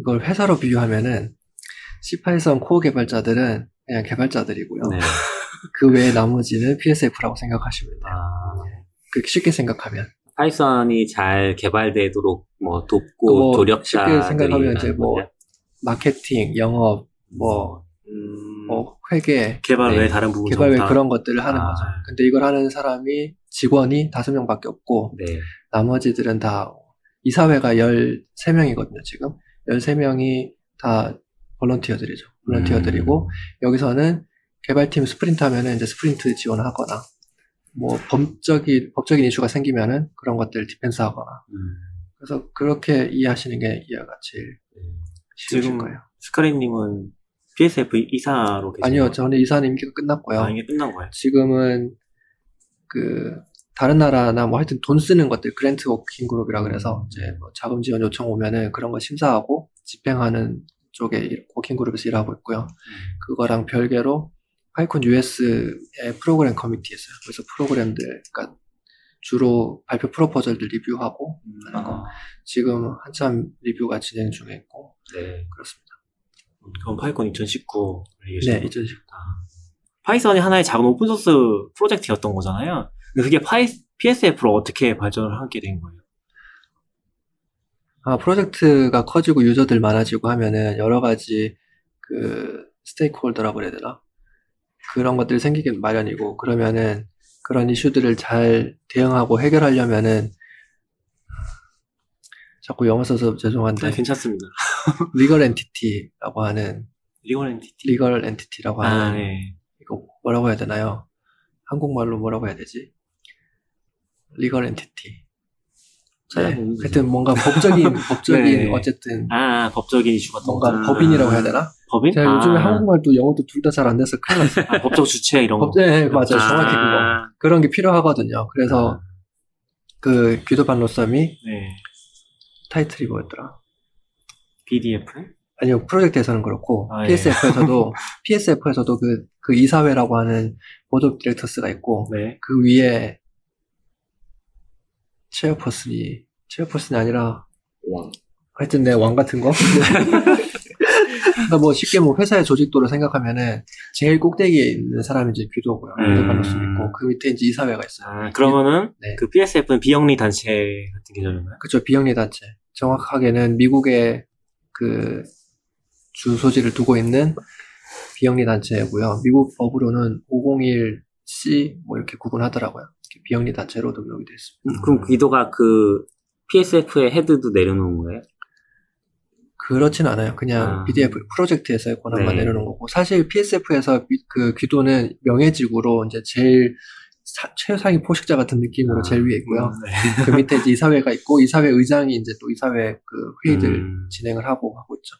이걸 회사로 비유하면은 CPython 코어 개발자들은 그냥 개발자들이고요. 네. [LAUGHS] 그 외에 나머지는 PSF라고 생각하시면 돼요. 아, 그렇게 쉽게 생각하면. Python이 잘 개발되도록 뭐 돕고 뭐 조력자들이 쉽게 생각하면 이제 뭐? 마케팅, 영업, 뭐, 음, 뭐 회계, 개발 네. 외에 다른 부분 개발 외 그런 것들을 하는 아. 거죠. 근데 이걸 하는 사람이 직원이 다섯 명밖에 없고 네. 나머지들은 다 이사회가 13명이거든요, 지금. 13명이 다 volunteer들이죠. volunteer들이고 여기서는 개발팀 sprint 하면은 이제 sprint 지원하거나 뭐 법적인 법적인 이슈가 생기면은 그런 것들 defense 하거나 음. 그래서 그렇게 이해하시는 게 이해가 제일 쉬우실 지금 거예요. 스카리님은 PSF 이사로 계세요? 아니요, 저는 이사는 임기가 끝났고요. 아, 임기 끝난 거예요. 지금은 그 다른 나라나 뭐 하여튼 돈 쓰는 것들 grant working group이라 그래서 이제 뭐 자금 지원 요청 오면은 그런 거 심사하고 집행하는 쪽에 일- working group에서 일하고 있고요. 그거랑 별개로 PyCon US의 프로그램 있어요. 그래서 프로그램들 그러니까 주로 발표 proposal들 리뷰하고 하는 거 지금 한참 리뷰가 진행 중에 있고 네. 그렇습니다. 그럼 PyCon 2019 네, 얘기하시는 2019. Python이 하나의 작은 open source 프로젝트였던 거잖아요. 근데 그게 파이, PSF로 어떻게 발전을 하게 된 거예요? 아, 프로젝트가 커지고 유저들 많아지고 하면은 여러 가지 그 stakeholder라고 해야 되나? 그런 것들이 생기긴 마련이고 그러면은 그런 이슈들을 잘 대응하고 해결하려면은 자꾸 영어 써서 죄송한데 아, 괜찮습니다. [LAUGHS] legal entity라고 하는 legal entity. legal entity라고 하는 아, 네. 이거 뭐라고 해야 되나요? 한국말로 뭐라고 해야 되지? legal entity. 네. 찾아보면 되죠. 하여튼 뭔가 법적인 [LAUGHS] 법적인 네. 어쨌든 아, 법적인 이슈가 또 뭔가 있구나. 법인이라고 해야 되나? 법인? 제가 요즘에 아, 한국말도 영어도 둘 다 잘 안 돼서 큰일 났어요. 아, 법적 주체 이런 거. 법, 네, 맞아요. 정확히 그거. 아, 그런 게 필요하거든요. 그래서 그 귀도 반 로썸이 네. 타이틀이 뭐였더라? BDF? 아니요, 프로젝트에서는 그렇고, 아, 예. PSF에서도, [LAUGHS] PSF에서도 그, 그 이사회라고 하는 board of directors가 있고, 네. 그 위에 chairperson이, chairperson이 아니라, 왕. 하여튼 내 왕 같은 거? [LAUGHS] 그러니까 뭐 쉽게 뭐 회사의 조직도를 생각하면은 제일 꼭대기에 있는 사람이 이제 귀도고요. 음. 있고, 그 밑에 이제 이사회가 있어요. 아, 그러면은 네. 그 PSF는 비영리 단체 같은 개념인가요? 그쵸, 비영리 단체. 정확하게는 미국의 그 주소지를 두고 있는 비영리 단체고요. 미국 법으로는 501C 뭐 이렇게 구분하더라고요. 비영리 단체로 등록이 돼 있습니다. 음, 그럼 기도가 그 PSF의 헤드도 내려놓은 거예요? 그렇진 않아요. 그냥 아. BDF 프로젝트에서의 권한만 네. 내려놓은 거고 사실 PSF에서 그 귀도는 명예직으로 이제 제일 사- 최상위 포식자 같은 느낌으로 아. 제일 위에 있고요. 음, 네. [LAUGHS] 그 밑에 이제 이사회가 있고 이사회 의장이 이제 또 이사회 그 회의들 음. 진행을 하고 하고 있죠.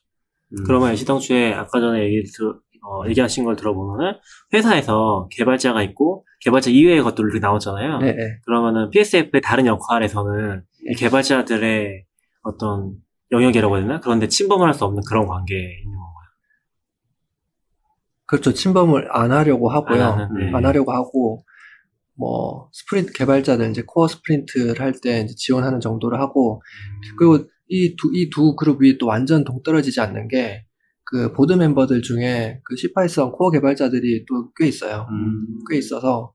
음. 그러면 시당초에 아까 전에 얘기 들, 어, 얘기하신 걸 들어보면은 회사에서 개발자가 있고 개발자 이외의 것들이 이렇게 나오잖아요. 네, 네. 그러면은 PSF의 다른 역할에서는 이 개발자들의 어떤 영역이라고 해야 되나? 그런데 침범을 할 수 없는 그런 관계에 있는 건가요? 그렇죠. 침범을 안 하려고 하고요. 안 네. 안 하려고 하고, 뭐, sprint, 개발자들 이제 코어 sprint를 할 때 지원하는 정도를 하고, 그리고 이 두, 이 두 그룹이 또 완전 동떨어지지 않는 게, 그 보드 멤버들 중에 그 CPython 코어 개발자들이 또 꽤 있어요. 음. 꽤 있어서,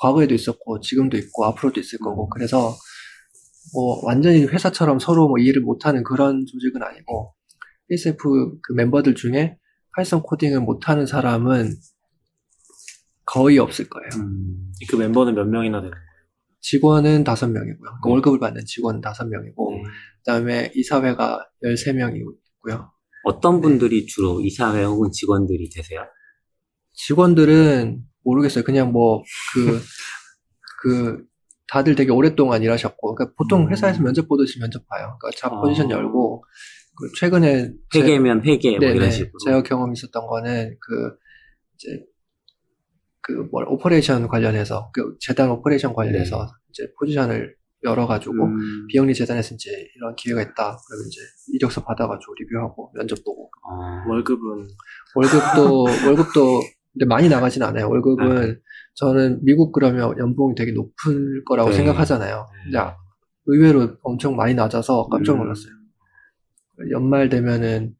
과거에도 있었고, 지금도 있고, 앞으로도 있을 거고, 그래서, 뭐, 완전히 회사처럼 서로 뭐 이해를 못하는 그런 조직은 아니고, PSF 그 멤버들 중에 Python 코딩을 못하는 사람은 거의 없을 거예요. 음. 그 멤버는 몇 명이나 되는 거예요? 직원은 다섯 명이고요. 그러니까 네. 월급을 받는 직원은 다섯 명이고, 네. 그 다음에 이사회가 13명이고요. 어떤 분들이 주로 이사회 혹은 직원들이 되세요? 직원들은 모르겠어요. 그냥 뭐, 그, [LAUGHS] 그, 다들 되게 오랫동안 일하셨고, 그러니까 보통 음. 회사에서 면접 보듯이 면접 봐요. 그러니까 job 아. 포지션 열고, 그 최근에 제- 회계면 회계 뭐 네네. 이런 식으로. 제가 경험 있었던 거는 그 이제 그 뭐 operation 관련해서 그 재단 operation 관련해서 네. 이제 포지션을 열어가지고 음. 비영리 재단에서 이제 이런 기회가 있다. 그러면 이제 이력서 받아가지고 리뷰하고 면접 보고 어. 월급은 월급도 [LAUGHS] 월급도 근데 많이 나가진 않아요. 월급은 저는 미국 그러면 연봉이 되게 높을 거라고 네. 생각하잖아요. 근데 의외로 엄청 많이 낮아서 깜짝 음. 놀랐어요. 연말 되면은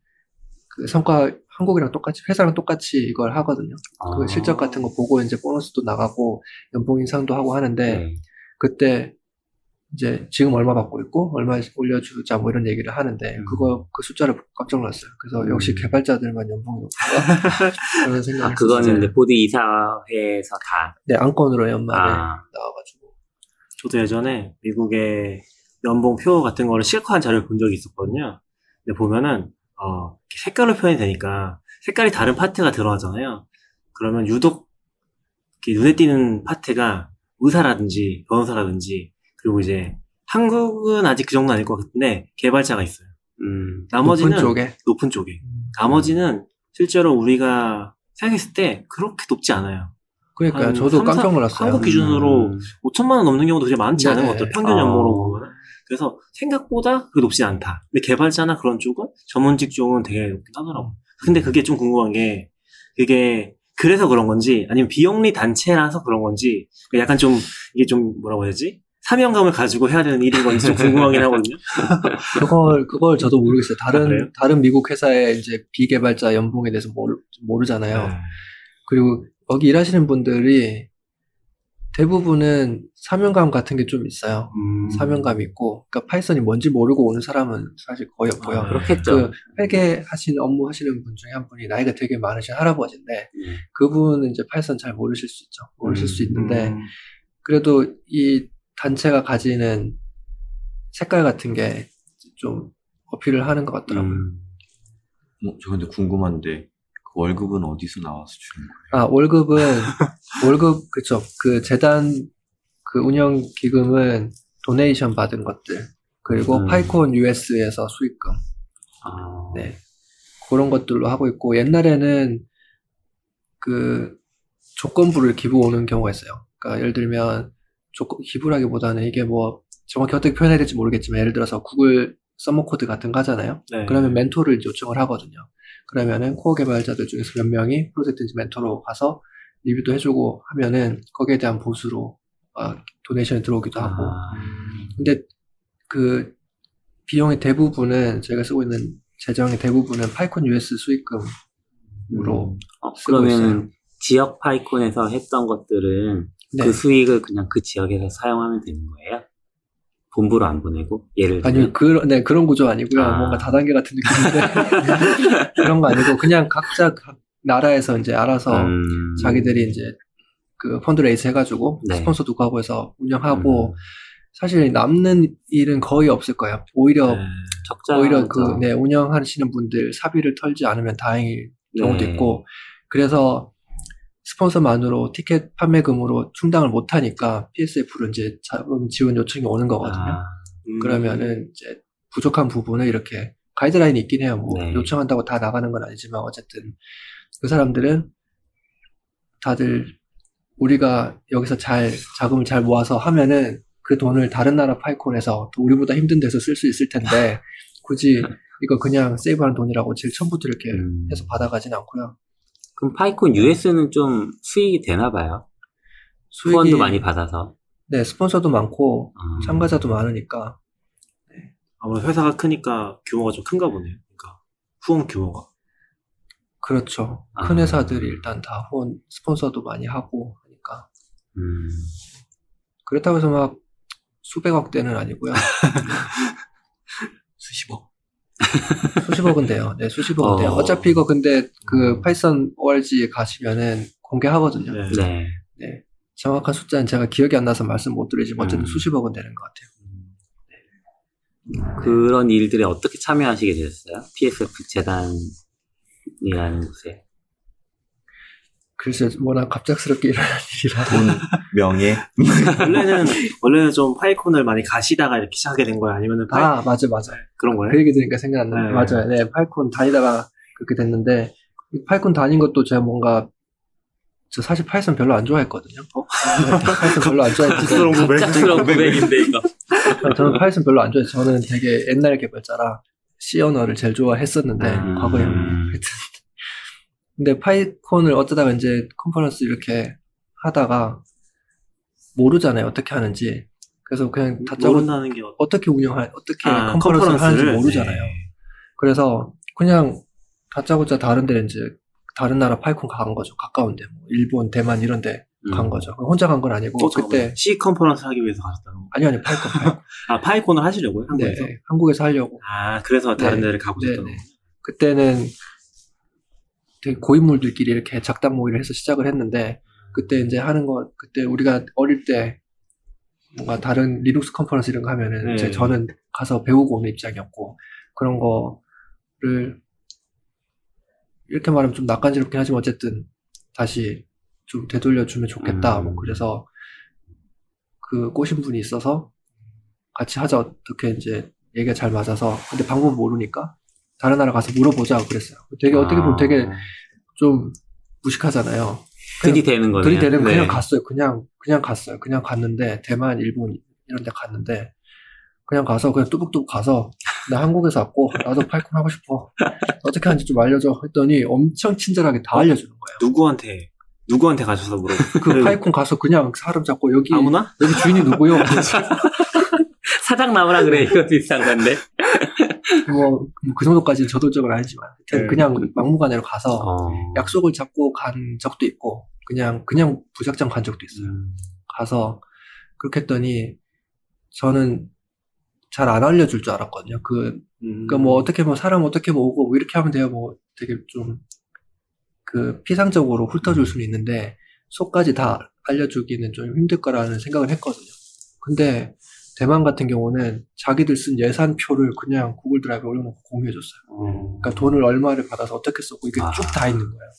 그 성과 한국이랑 똑같이 회사랑 똑같이 이걸 하거든요. 그 아. 실적 같은 거 보고 이제 보너스도 나가고 연봉 인상도 하고 하는데 네. 그때 이제 지금 얼마 받고 있고 얼마 올려주자 뭐 이런 얘기를 하는데 음. 그거 그 숫자를 깜짝 놀랐어요. 그래서 역시 음. 개발자들만 연봉이 높구나 그런 생각이 아, 그거는. 이제 보드 이사회에서 다. 네 안건으로 연말에 아. 나와가지고 저도 예전에 미국의 연봉표 같은 거를 실컷한 자료를 본 적이 있었거든요. 근데 보면은 어, 색깔로 표현이 되니까 색깔이 다른 파트가 들어가잖아요. 그러면 유독 이렇게 눈에 띄는 파트가 의사라든지 변호사라든지 그리고 이제 한국은 아직 그 정도 아닐 것 같은데 개발자가 있어요. 음, 나머지는 높은 쪽에 높은 쪽에. 나머지는 실제로 우리가 생각했을 때 그렇게 높지 않아요. 그러니까 한 저도 삼, 깜짝 사- 놀랐어요. 한국 기준으로 음, 5천만 원 넘는 경우도 되게 많지 않은 네네. 것 같아요. 평균 아. 연봉으로 보면. 그래서 생각보다 그게 높지 않다. 근데 개발자나 그런 쪽은 전문직 쪽은 되게 높긴 하더라고요. 근데 그게 좀 궁금한 게 그게 그래서 그런 건지 아니면 비영리 단체라서 그런 건지 약간 좀 이게 좀 뭐라고 해야지 사명감을 가지고 해야 되는 일인 건지 좀 궁금하긴 하거든요. [LAUGHS] 그걸 그걸 저도 모르겠어요. 아, 그래요? 다른 다른 미국 회사의 이제 비개발자 연봉에 대해서 모르, 모르잖아요. 네. 그리고 거기 일하시는 분들이 대부분은 사명감 같은 게 좀 있어요. 음. 사명감이 있고, 그러니까 Python이 뭔지 모르고 오는 사람은 사실 거의 없고요. 아, 그렇겠죠. 그 회계 하시는 업무 하시는 분 중에 한 분이 나이가 되게 많으신 할아버지인데 네. 그분은 이제 Python 잘 모르실 수 있죠. 모르실 수 있는데 음. 그래도 이 단체가 가지는 색깔 같은 게 좀 어필을 하는 것 같더라고요. 음, 어, 저 근데 궁금한데 그 월급은 어디서 나와서 주는 거예요? 아 월급은 [LAUGHS] 월급 그쵸 그 재단 그 운영 기금은 도네이션 받은 것들 그리고 음. 파이콘 US에서 수익금 아, 네 그런 것들로 하고 있고 옛날에는 그 조건부로 기부 오는 경우가 있어요. 그러니까 예를 들면 조건 기부라기보다는 이게 뭐 정확히 어떻게 표현해야 될지 모르겠지만 예를 들어서 Google Summer Code 같은 거 하잖아요. 네. 그러면 멘토를 요청을 하거든요. 그러면은 코어 개발자들 중에서 몇 명이 프로젝트 이제 멘토로 가서 리뷰도 해주고 하면은 거기에 대한 보수로 어, donation이 들어오기도 하고. 아, 근데 그 비용의 대부분은 저희가 쓰고 있는 재정의 대부분은 PyCon US 수익금으로 어, 쓰고 그러면. 지역 파이콘에서 했던 것들은 네. 그 수익을 그냥 그 지역에서 사용하면 되는 거예요? 본부로 안 보내고 예를 들면 아니요, 그런, 네, 그런 구조 아니고요. 아. 뭔가 다단계 같은 느낌인데. [LAUGHS] 그런 거 아니고, 그냥 각자 각 나라에서 이제 알아서 음, 자기들이 이제 그 펀드레이스 해가지고 네. 스폰서 두고 하고 해서 운영하고 음, 사실 남는 일은 거의 없을 거예요. 오히려 네. 오히려 그 네, 운영하시는 분들 사비를 털지 않으면 다행일 경우도 네. 있고 그래서 스폰서만으로 티켓 판매금으로 충당을 못 하니까 PSF로 이제 자금 지원 요청이 오는 거거든요. 아, 음. 그러면은 이제 부족한 부분을 이렇게 가이드라인이 있긴 해요. 뭐 네. 요청한다고 다 나가는 건 아니지만 어쨌든 그 사람들은 다들 우리가 여기서 잘 자금을 잘 모아서 하면은 그 돈을 다른 나라 파이콘에서 또 우리보다 힘든 데서 쓸 수 있을 텐데 [LAUGHS] 굳이 이거 그냥 세이브하는 돈이라고 제일 처음부터 이렇게 음. 해서 받아가진 않고요. 그럼 파이콘 US는 좀 수익이 되나 봐요. 수익이 후원도 많이 받아서. 네 스폰서도 많고 아, 참가자도 많으니까 아무래도 회사가 크니까 규모가 좀 큰가 보네요. 그러니까 후원 규모가. 그렇죠. 아. 큰 회사들이 일단 다 후원 스폰서도 많이 하고 하니까 음, 그렇다고 해서 막 수백억 대는 아니고요. [LAUGHS] 수십억. [LAUGHS] 수십억은 돼요. 네, 수십억은 어. 돼요. 어차피 이거 근데 그 Python ORG에 가시면은 공개하거든요. 네. 네. 네. 정확한 숫자는 제가 기억이 안 나서 말씀 못 드리지만 어쨌든 음. 수십억은 되는 것 같아요. 그런 일들에 어떻게 참여하시게 되셨어요? PSF 재단이라는 곳에. 글쎄, 워낙 갑작스럽게 일어난 일이라. 돈, 명예. [LAUGHS] 원래는 원래는 좀 PyCon을 많이 가시다가 이렇게 시작하게 된 거예요. 아니면은 Py 아, 맞아, 맞아. 그런 거예요? 그 얘기 들으니까 생각났네. 네. 맞아요. 네, PyCon 다니다가 그렇게 됐는데, 이 PyCon 다닌 것도 제가 뭔가, 저 사실 Python 별로 안 좋아했거든요. 어? Python 별로 안 고백. 갑작스러운 고백인데 이거. 저는 Python 별로 안 좋아해서 저는 되게 옛날 개발자라 C 언어를 제일 좋아했었는데, 음. 과거에. 하여튼. 근데 PyCon을 어쩌다가 이제 컨퍼런스 이렇게 하다가 모르잖아요. 어떻게 하는지. 그래서 그냥 다짜고 모른다는 게 어- 어떻게 운영할, 어떻게 아, conference를 하는지 conference를? 모르잖아요. 네. 그래서 그냥 다짜고짜 다른 데 이제 다른 나라 PyCon 간 거죠. 가까운 데. 뭐 일본, 대만 이런 데간 음. 거죠. 혼자 간 건 아니고 어, 그때. C conference 하기 위해서 가셨다는 거. 아니 아니 PyCon PyCon. [LAUGHS] 아 PyCon을 하시려고요? 네, 한국에서? 네, 한국에서 하려고. 아 그래서 다른 네. 데를 가고 네, 네. 거. 그때는 되게 고인물들끼리 이렇게 작당 모의를 해서 시작을 했는데 그때 이제 하는 거 그때 우리가 어릴 때 뭔가 다른 Linux conference 이런 거 하면은 네. 이제 저는 가서 배우고 오는 입장이었고 그런 거 거를 이렇게 말하면 좀 낯간지럽긴 하지만 어쨌든 다시 좀 되돌려주면 좋겠다. 음. 뭐 그래서 그 꼬신 분이 있어서 같이 하자 어떻게 이제 얘기가 잘 맞아서 근데 방법 모르니까 다른 나라 가서 물어보자 그랬어요. 되게 어떻게 보면 되게 아, 좀 무식하잖아요. 들이대는 거네요. 들이대면 네. 그냥 갔어요. 그냥 그냥 갔어요. 그냥 갔는데 대만, 일본 이런 데 갔는데 그냥 가서 그냥 뚜벅뚜벅 가서 나 한국에서 왔고 나도 파이콘 하고 싶어. 어떻게 하는지 좀 알려줘 했더니 엄청 친절하게 다 알려주는 거예요. 누구한테 누구한테 가셔서 물어보. [LAUGHS] 그 파이콘 가서 그냥 사람 잡고 여기 아무나? 여기 주인이 누구요? [LAUGHS] 사장 나오라 그래 이거 비슷한 건데. 뭐 그 정도까지는 저돌적은 아니지만 하여튼 네. 그냥 막무가내로 가서 어. 약속을 잡고 간 적도 있고 그냥 그냥 부작정 간 적도 있어요. 음. 가서 그렇게 했더니 저는 잘 안 알려줄 줄 알았거든요. 그, 음. 그 뭐 어떻게 뭐 사람 어떻게 모으고 뭐 이렇게 하면 돼요. 뭐 되게 좀 그 피상적으로 훑어줄 수는 있는데 속까지 다 알려주기는 좀 힘들 거라는 생각을 했거든요. 근데 대만 같은 경우는 자기들 쓴 예산표를 그냥 구글 드라이브에 올려놓고 공유해줬어요. 어. 그러니까 돈을 얼마를 받아서 어떻게 썼고 이게 아. 쭉다 있는 거예요.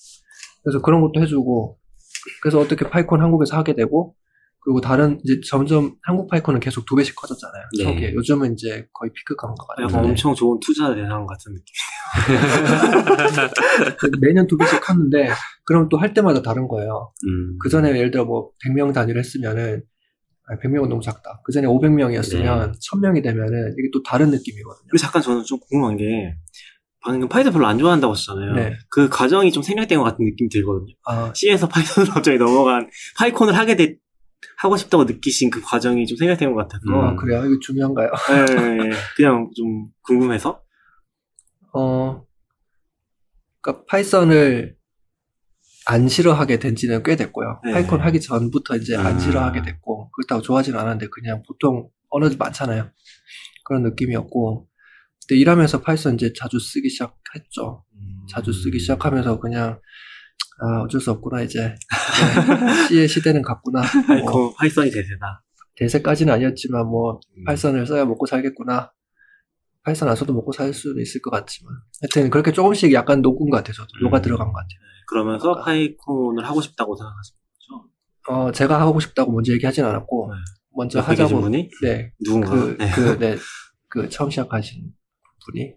그래서 그런 것도 해주고 그래서 어떻게 파이콘 한국에서 하게 되고 그리고 다른 이제 점점 한국 파이콘은 계속 두 배씩 커졌잖아요. 네. 초기에 요즘은 이제 거의 피크 간것 약간 같은데 엄청 좋은 투자 대상 같은 느낌. [LAUGHS] 매년 두 배씩 컸는데 그럼 또 할 때마다 다른 거예요. 음. 그 전에 예를 들어 뭐 100명 단위로 했으면은 아 100명은 너무 작다. 그 전에 500명이었으면 1000명이 되면은 이게 또 다른 느낌이거든요. 그리고 잠깐 저는 좀 궁금한 게 방금 Python 별로 안 좋아한다고 하셨잖아요. 네. 그 과정이 좀 생략된 것 같은 느낌이 들거든요. 아, C에서 Python으로 [LAUGHS] 갑자기 넘어간 PyCon을 하게 돼 하고 싶다고 느끼신 그 과정이 좀 생략된 것 같아서 음. 아, 그래요? 이거 중요한가요? 네, [LAUGHS] 그냥 좀 궁금해서 어, 그러니까 Python을 안 싫어하게 된 지는 꽤 됐고요. 네. PyCon 하기 전부터 이제 안 음. 싫어하게 됐고, 그렇다고 좋아하지는 않았는데 그냥 보통 언어들 많잖아요. 그런 느낌이었고, 근데 일하면서 Python 이제 자주 쓰기 시작했죠. 자주 쓰기 음. 시작하면서 그냥, 아, 어쩔 수 없구나, 이제. [LAUGHS] C의 시대는 갔구나. 뭐, 파이콘 파이썬이 대세다. 대세까지는 아니었지만, 뭐, 음. Python을 써야 먹고 살겠구나. Python 안 써도 먹고 살 수는 있을 것 같지만. 하여튼 그렇게 조금씩 약간 녹은 것 같아요. 저도. 음. 녹아 들어간 것 같아요. 그러면서. PyCon을 하고 싶다고 생각하신 거죠? 어, 제가 하고 싶다고 먼저 얘기하진 않았고, 네. 먼저 하자고, 분이 네, 누군가 그, 네. 그, 네, 그 처음 시작하신 분이, 네.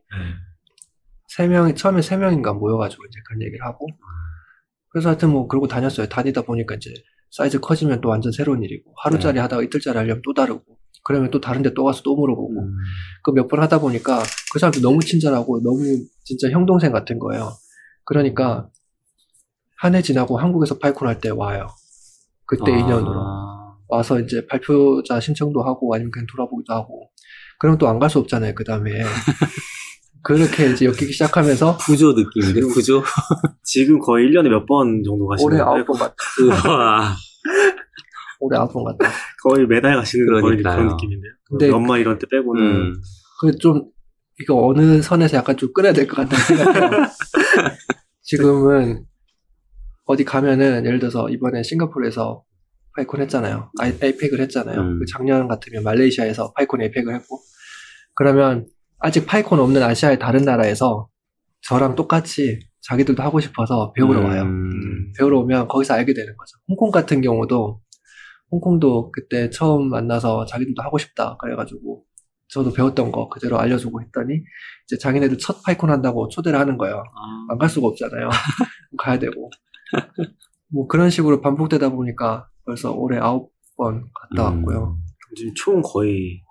세 명이, 처음에 세 명인가 모여가지고 이제 그런 얘기를 하고, 그래서 하여튼 뭐, 그러고 다녔어요. 다니다 보니까 이제 사이즈 커지면 또 완전 새로운 일이고, 하루짜리 하다가 이틀짜리 하려면 또 다르고, 그러면 또 다른데 또 가서 또 물어보고, 음. 그몇 번 하다 보니까 그 사람들 너무 친절하고 너무 진짜 형 동생 같은 거예요. 그러니까 한 해 지나고 한국에서 파이콘 할 때 와요. 그때 아. 인연으로 와서 이제 발표자 신청도 하고 아니면 그냥 돌아보기도 하고 그럼 또 안 갈 수 없잖아요. 그 다음에 [LAUGHS] 그렇게 이제 엮이기 시작하면서 구조 느낌인데 구조. [LAUGHS] 지금 거의 1년에 몇 번 정도 가시는 올해 거예요? 아홉 번 갔다. [LAUGHS] 우와. 올해 아홉 번 갔다. 거의 매달 가시는 그러니까요. 그런 느낌인데요. 근데 연말 이런 때 빼고는 음. 그좀 이거 어느 선에서 약간 좀 끊어야 될 것 같다는 생각해요. 지금은 어디 가면은 예를 들어서 이번에 싱가포르에서 파이콘 했잖아요. 아, 에이펙을 했잖아요. 음. 그 작년 같으면 말레이시아에서 파이콘 에이펙을 했고 그러면 아직 파이콘 없는 아시아의 다른 나라에서 저랑 똑같이 자기들도 하고 싶어서 배우러 음. 와요. 배우러 오면 거기서 알게 되는 거죠. 홍콩 같은 경우도 홍콩도 그때 처음 만나서 자기들도 하고 싶다 그래가지고 저도 배웠던 거 그대로 알려주고 했더니 이제 자기네들 첫 파이콘 한다고 초대를 하는 거예요. 아, 안갈 수가 없잖아요. [LAUGHS] 가야 되고 뭐 그런 식으로 반복되다 보니까 벌써 올해 아홉 번 갔다 음. 왔고요. 지금 총 거의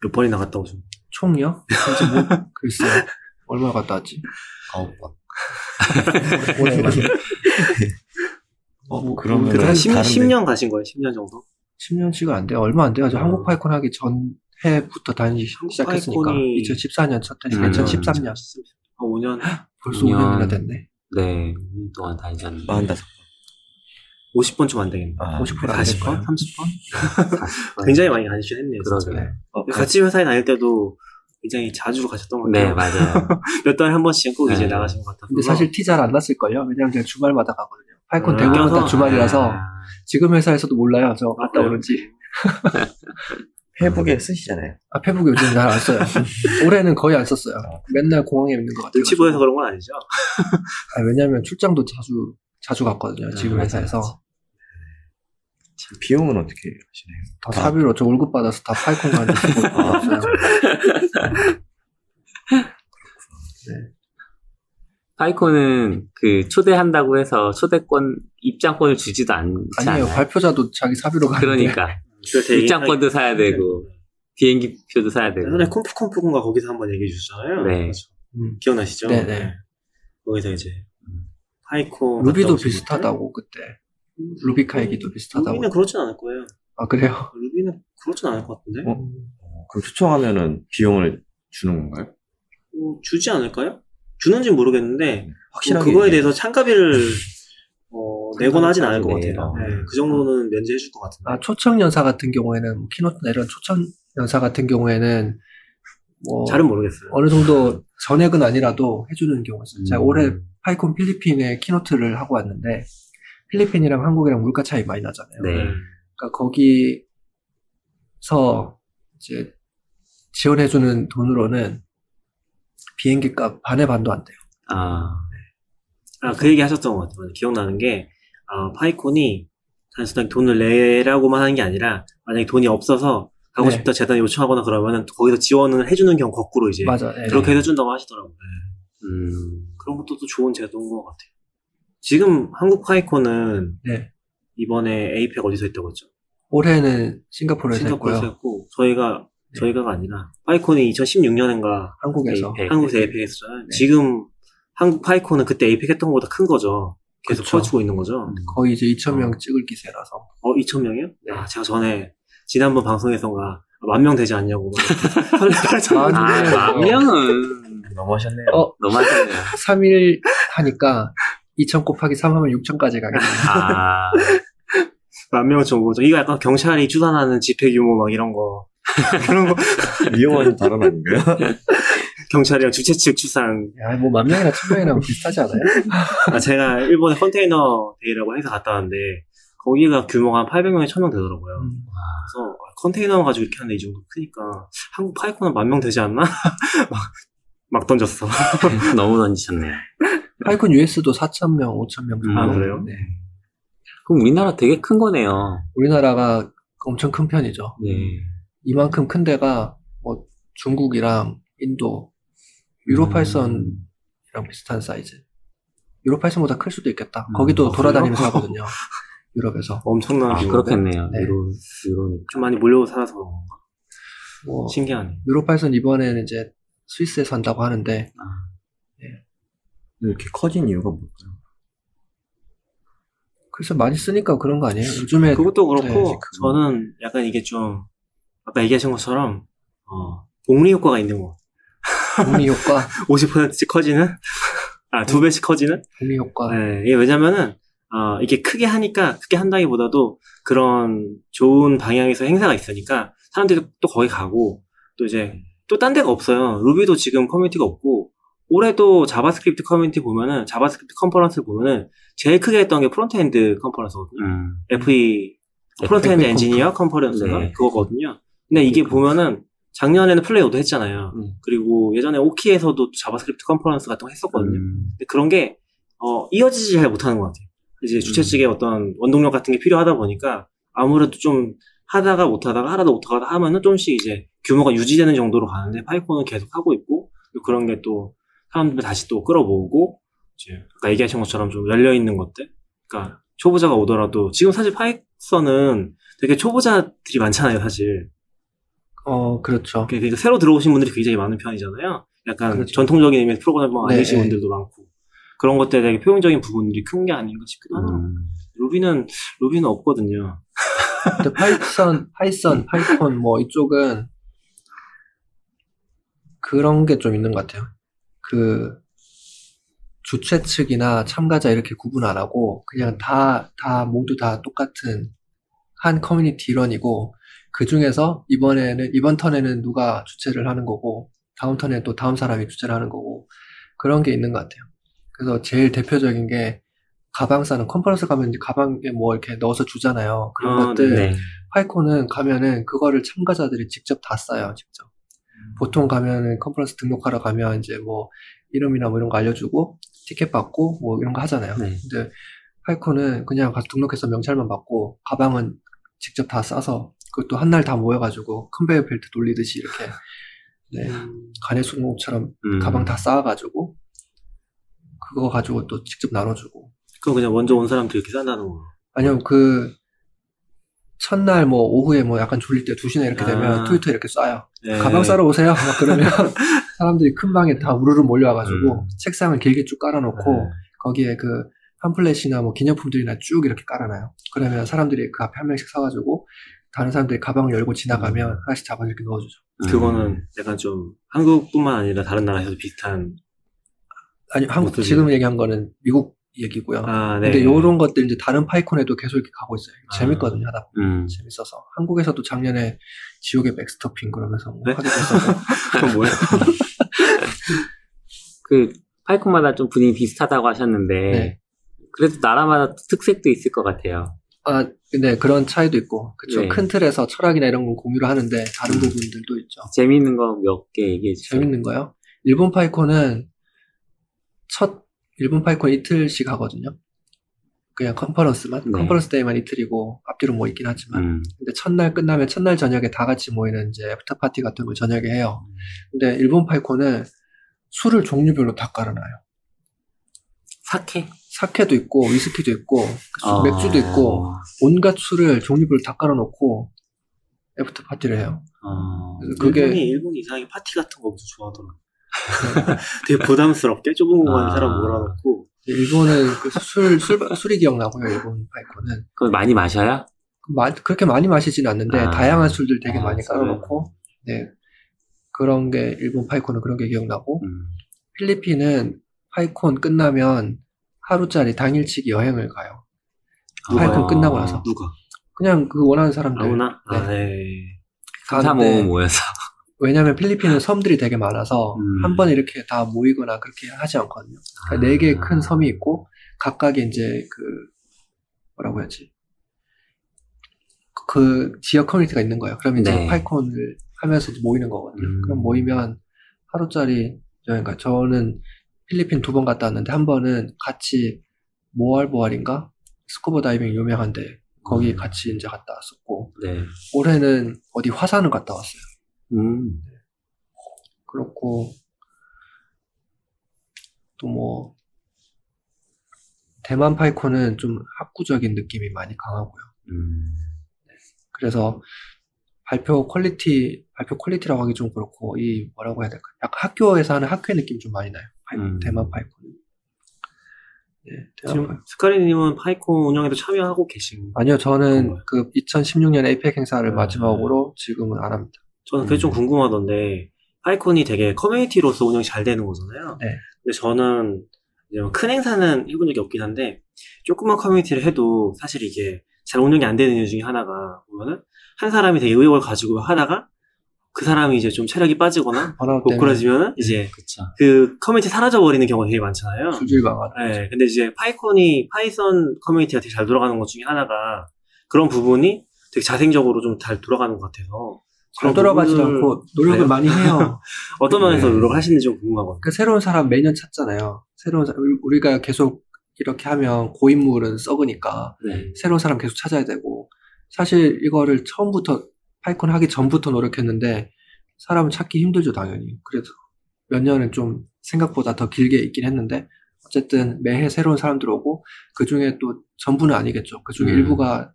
몇 번이 나 갔다고 좀. 총이요? 진짜 뭐 [LAUGHS] 글쎄요. 얼마 갔다 왔지? 아홉 번. [LAUGHS] 올해만. 어, 뭐, 그러면 한 10, 다른데. 10년 가신 거예요? 10년 정도? 10년치가 안 돼요. 얼마 안 돼요. 저 아. 한국 파이콘 하기 전 해부터 다니기 시작했으니까. 파이콘이 2014년 첫 음. 2013년. 한 5년? 벌써 5년. 5년 이나 됐네. 네. 2년 동안 다니셨는데. 45번. 50번 좀 안 되겠네. 아, 50%안 40번? 될까요? 30번? 굉장히 많이 가시긴 했네요. 네. 어, 같이 회사에 다닐 때도 굉장히 자주 가셨던 것 네, 같아요. 맞아요. [LAUGHS] 몇 달에 한 번씩 꼭 이제 네. 나가신 것 같아서. 근데 사실 티 잘 안 났을걸요? 왜냐면 제가 주말마다 가거든요. 파이콘 음, 대부분 다? 주말이라서 아, 지금 회사에서도 몰라요. 저 갔다 그래요? 오는지. [LAUGHS] 페북에 쓰시잖아요. 아, 페북 요즘 잘 안 써요. [LAUGHS] 올해는 거의 안 썼어요. 맨날 공항에 있는 것 같아요. 눈치 보여서 그런 건 아니죠. 아, 왜냐면 출장도 자주 자주 갔거든요. 지금 맞아, 회사에서 참, 비용은 어떻게 하시나요? 다 사비로 저 월급 받아서 다 파이콘 가는데 쓰고 없어요. 파이콘은 그 초대한다고 해서 초대권 입장권을 주지도 않지 아니에요. 않아요? 발표자도 자기 사비로 가는데 그러니까 입장권도 사야 되고 비행기 표도 사야 되고 예전에 콤프콤프군가 거기서 한번 얘기해 주셨잖아요. 네. 그렇죠. 음. 기억나시죠? 네네. 거기서 이제 PyCon Ruby도 갔다 오신 비슷하다고 그때? RubyKaigi도 비슷하다고. Ruby는 그렇진 않을 거예요. 아 그래요? Ruby는 그렇진 않을 것 같은데. 어? 어, 그럼 초청하면은 비용을 주는 건가요? 뭐 주지 않을까요? 주는지 는 모르겠는데 뭐 확실하게 그거에. 대해서 참가비를 [LAUGHS] 어, 내거나 하진 않을 것 네. 같아요. 어. 네, 그 정도는 면제해 줄 것 같은데. 아 초청 연사 같은 경우에는 뭐 keynote나 이런 초청 연사 같은 경우에는 뭐 잘은 모르겠어요. 어느 정도 전액은 아니라도 해주는 경우가 있어요. 제가 음. 올해 PyCon 필리핀에 keynote를 하고 왔는데 필리핀이랑 한국이랑 물가 차이 많이 나잖아요. 네. 그러니까 거기서 이제 지원해주는 돈으로는 비행기 값 반의 반도 안 돼요. 아, 아, 그 얘기 하셨던 것 같아요. 기억나는 게, 아, PyCon이 단순하게 돈을 내라고만 하는 게 아니라, 만약에 돈이 없어서 가고 네. 싶다 재단에 요청하거나 그러면은 거기서 지원을 해주는 경우 거꾸로 이제 맞아. 예. 그렇게 해준다고 하시더라고요. 음, 그런 것도 또 좋은 제도인 것 같아요. 지금 한국 파이콘은 네. 이번에 에이펙 어디서 했다고 했죠? 올해는 싱가포르에서 싱가포르에서 했고요. 했고, 저희가, 네. 저희가가 아니라, 파이콘이 2016년인가 한국에서. 에이펙. 한국에서 에이펙 했었잖아요. 네. 지금 한국 파이콘은 그때 에이펙 했던 것보다 큰 거죠. 계속. 커지고 있는 거죠. 거의 이제 2,000명 찍을 기세라서. 어, 2,000명이요? 네. 아, 제가 전에, 지난번 방송에서가 만 명 되지 않냐고. 막 [LAUGHS] 설레발쳐. 아, 아, 근데 만 명은 너무하셨네요. 어, 너무하셨네요. 3일 하니까 2,000 곱하기 3 하면 6,000까지 가겠네요. 아, 만 명은 좀 뭐죠. 이거 약간 경찰이 추산하는 집회 규모 막 이런 거. 그런 거. 위험한 발언 아닌가요? [LAUGHS] 경찰이랑 주최 측 추산. 야, 뭐 만 명이나 1,000명이나 비슷하지 않아요? 아, 제가 일본에 컨테이너 데이라고 행사 갔다 왔는데, 거기가 규모가 한 800명에 1000명 되더라고요. 음. 그래서 아, 컨테이너 가지고 이렇게 하는데 이 정도 크니까 한국 파이콘은 만명 되지 않나? [LAUGHS] 막, 막 던졌어. [LAUGHS] 너무 던지셨네요. 파이콘 US도 4,000명, 5,000명 정도. 아, 그래요? 네. 그럼 우리나라 되게 큰 거네요. 우리나라가 엄청 큰 편이죠. 네. 이만큼 큰 데가 뭐 중국이랑 인도, 유로파이썬이랑 음. 비슷한 사이즈. 유로파이썬보다 클 수도 있겠다. 음, 거기도 아, 돌아다니면서 그래요? 하거든요. [LAUGHS] 유럽에서. 엄청난 아? 그렇겠네요. 네. 유로, 유로니까. 좀 많이 몰려 살아서 그런 건가? 뭐 신기하네. 유로파이썬 이번에는 이제 스위스에서 한다고 하는데 이렇게 커진 이유가 뭘까요? 그래서 많이 쓰니까 그런 거 아니에요? 요즘에 그것도 그렇고, 네, 저는 약간 이게 좀, 아까 얘기하신 것처럼, 어, 복리 효과가 있는 거. 복리 효과, [LAUGHS] 50%씩 커지는? 아, 두 배씩 커지는? 복리 효과. 네, 이게 왜냐면은, 어, 이게 크게 하니까, 크게 한다기보다도 그런 좋은 방향에서 행사가 있으니까, 사람들이 또 거기 가고, 또 이제, 또 딴 데가 없어요. 루비도 지금 커뮤니티가 없고, 올해도 자바스크립트 커뮤니티 보면은, 자바스크립트 컨퍼런스를 보면은, 제일 크게 했던 게 프론트엔드 컨퍼런스거든요. 음. FE, 프론트엔드 FE 엔지니어 컨퍼런스가 네. 그거거든요. 근데 이게 보면은, 작년에는 플레이어도 했잖아요. 음. 그리고 예전에 오키에서도 자바스크립트 컨퍼런스 같은 거 했었거든요. 음. 근데 그런 게 어, 이어지지 잘 못하는 것 같아요. 이제 주최 음. 측의 어떤 원동력 같은 게 필요하다 보니까 아무래도 좀 하다가 못하다가 하다가 못하다가 하면은 좀씩 이제 규모가 유지되는 정도로 가는데 파이콘은 계속 하고 있고 또 그런 게 또 사람들 다시 또 끌어모으고 이제 아까 얘기하신 것처럼 좀 열려 있는 것들. 그러니까 초보자가 오더라도 지금 사실 파이썬은 되게 초보자들이 많잖아요, 사실. 어, 그렇죠. 그러니까 새로 들어오신 분들이 굉장히 많은 편이잖아요. 약간 그렇죠. 전통적인 의미의 프로그래머 네, 아니신 네. 분들도 많고 그런 것들에 되게 표현적인 부분들이 큰 게 아닌가 싶기도 하네요. 음. 루비는 루비는 없거든요. 근데 파이썬, 파이썬, 파이콘 뭐 이쪽은 그런 게 좀 있는 것 같아요. 그 주최 측이나 참가자 이렇게 구분 안 하고 그냥 다, 다 모두 다 똑같은 한 커뮤니티 일원이고 그 중에서 이번에는 이번 턴에는 누가 주최를 하는 거고 다음 턴에 또 다음 사람이 주최를 하는 거고 그런 게 있는 것 같아요. 그래서 제일 대표적인 게 가방 싸는 컨퍼런스 가면 이제 가방에 뭐 이렇게 넣어서 주잖아요. 그런 아, 것들 네. 파이콘은 가면은 그거를 참가자들이 직접 다 싸요, 직접. 보통 가면은 컨퍼런스 등록하러 가면 이제 뭐 이름이나 뭐 이런 거 알려주고 티켓 받고 뭐 이런 거 하잖아요. 네. 근데 파이콘은 그냥 가서 등록해서 명찰만 받고 가방은 직접 다 싸서 그것도 한 날 다 모여가지고 컨베이어 벨트 돌리듯이 이렇게 네, 가내 수공업처럼 음. 가방 다 쌓아가지고 그거 가지고 또 직접 나눠주고 그거 그냥 먼저 온 사람들 이렇게 싼다는 거. 아니면 그 첫날 뭐 오후에 뭐 약간 졸릴 때 2시나 이렇게 되면 아. 트위터 이렇게 쏴요. 네. 가방 싸러 오세요. 막 그러면 [LAUGHS] 사람들이 큰 방에 다 우르르 몰려와가지고 음. 책상을 길게 쭉 깔아놓고 네. 거기에 그 팜플렛이나 뭐 기념품들이나 쭉 이렇게 깔아놔요. 그러면 사람들이 그 앞에 한 명씩 서가지고 다른 사람들이 가방을 열고 지나가면 하나씩 잡아서 이렇게 넣어주죠. 음. 그거는 약간 좀 한국뿐만 아니라 다른 나라에서도 비슷한. 아니 한국 어떠세요? 지금 얘기한 거는 미국 얘기고요. 아, 네. 근데 요런 것들 이제 다른 파이콘에도 계속 이렇게 가고 있어요. 아. 재밌거든요 하다 보면. 음. 재밌어서 한국에서도 작년에 지옥의 백스토핑 그러면서 뭐 네? 하기도 했었고 [LAUGHS] 그건 뭐야? [LAUGHS] 그 파이콘마다 좀 분위기 비슷하다고 하셨는데 네. 그래도 나라마다 특색도 있을 것 같아요. 아 근데 그런 차이도 있고 그쵸 네. 큰 틀에서 철학이나 이런 건 공유를 하는데 다른 음. 부분들도 있죠. 재미있는 거 몇 개 얘기해 주세요. 재밌는 거요. 일본 파이콘은 첫 일본 파이콘 이틀씩 하거든요. 그냥 컨퍼런스만 네. 컨퍼런스 데이만 이틀이고 앞뒤로 뭐 있긴 하지만 음. 근데 첫날 끝나면 첫날 저녁에 다 같이 모이는 이제 after party 같은 걸 저녁에 해요. 근데 일본 파이콘은 술을 종류별로 다 깔아놔요. 사케? 사케도 있고 위스키도 있고 그 술- 아. 맥주도 있고 온갖 술을 종류별로 다 깔아놓고 after party를 해요. 어. 그래서 그게 일본이 일본 이상하게 파티 같은 거 엄청 좋아하더라. [LAUGHS] 되게 부담스럽게 좁은 공간에 아. 사람 몰아놓고 일본은 그 술, 술, 술이 기억나고요, 일본 파이콘은. 그걸 많이 마셔야? 마- 그렇게 많이 마시진 않는데, 아. 다양한 술들 되게 아, 많이. 깔아놓고, 네. 그런 게, 일본 파이콘은 그런 게 기억나고, 음. 필리핀은 파이콘 끝나면 하루짜리 당일치기 여행을 가요. 파이콘 끝나고 나서. 누가? 그냥 그 원하는 사람들. 아무나? 아, 네. 네. 가는데 모여서. 왜냐면 필리핀은 섬들이 되게 많아서, 음. 한 번에 이렇게 다 모이거나 그렇게 하지 않거든요. 그러니까 네 개의 큰 섬이 있고 각각의 이제 그 뭐라고 해야지 그 지역 커뮤니티가 있는 거예요. 그럼 이제 네. 파이콘을 하면서 모이는 거거든요. 음. 그럼 모이면 하루짜리 여행 가. 저는 필리핀 두 번 갔다 왔는데 한 번은 같이 모알보알인가 스쿠버 다이빙 유명한데 거기 음. 같이 이제 갔다 왔었고 네. 올해는 어디 화산을 갔다 왔어요. 음. 그렇고 또 뭐 대만 파이콘은 좀 학구적인 느낌이 많이 강하고요. 음. 그래서 발표 퀄리티 발표 퀄리티라고 하기 좀 그렇고 이 뭐라고 해야 될까? 약간 학교에서 하는 학회 느낌 좀 많이 나요. 파이- 음. 대만 파이콘은. 네, 지금 파이콘. 스카리님은 파이콘 운영에도 참여하고 계신. 아니요, 저는? 그 2016년 에이펙 행사를 네. 마지막으로 지금은 안 합니다. 저는 그게 좀 음. 궁금하던데 파이콘이 되게 커뮤니티로서 운영이 잘 되는 거잖아요. 네. 근데 저는 이제 뭐 큰 행사는 해본 적이 없긴 한데 조그만 커뮤니티를 해도 사실 이게 잘 운영이 안 되는 이유 중에 하나가 보면은 한 사람이 되게 의욕을 가지고 하다가 그 사람이 이제 좀 체력이 빠지거나 [LAUGHS] 때문에 고꾸라지면은 이제 그쵸. 그 커뮤니티 사라져 버리는 경우가 되게 많잖아요. 줄줄망하는. 네, 근데 이제 파이콘이 파이썬 커뮤니티가 되게 잘 돌아가는 것 중에 하나가 그런 부분이 되게 자생적으로 좀 잘 돌아가는 것 같아서 잘 그런 돌아가지도 부분을 않고 노력을 그래요? 많이 해요. [LAUGHS] 어떤 면에서 네. 노력을 하시는지 좀 궁금하거든요. 그 새로운 사람 매년 찾잖아요. 새로운 사- 우리가 계속 이렇게 하면 고인물은 썩으니까 네. 새로운 사람 계속 찾아야 되고 사실 이거를 처음부터 파이콘 하기 전부터 노력했는데 사람을 찾기 힘들죠 당연히. 그래도 몇 년은 좀 생각보다 더 길게 있긴 했는데 어쨌든 매해 새로운 사람들 오고 그 중에 또 전부는 아니겠죠. 그 중에 음. 일부가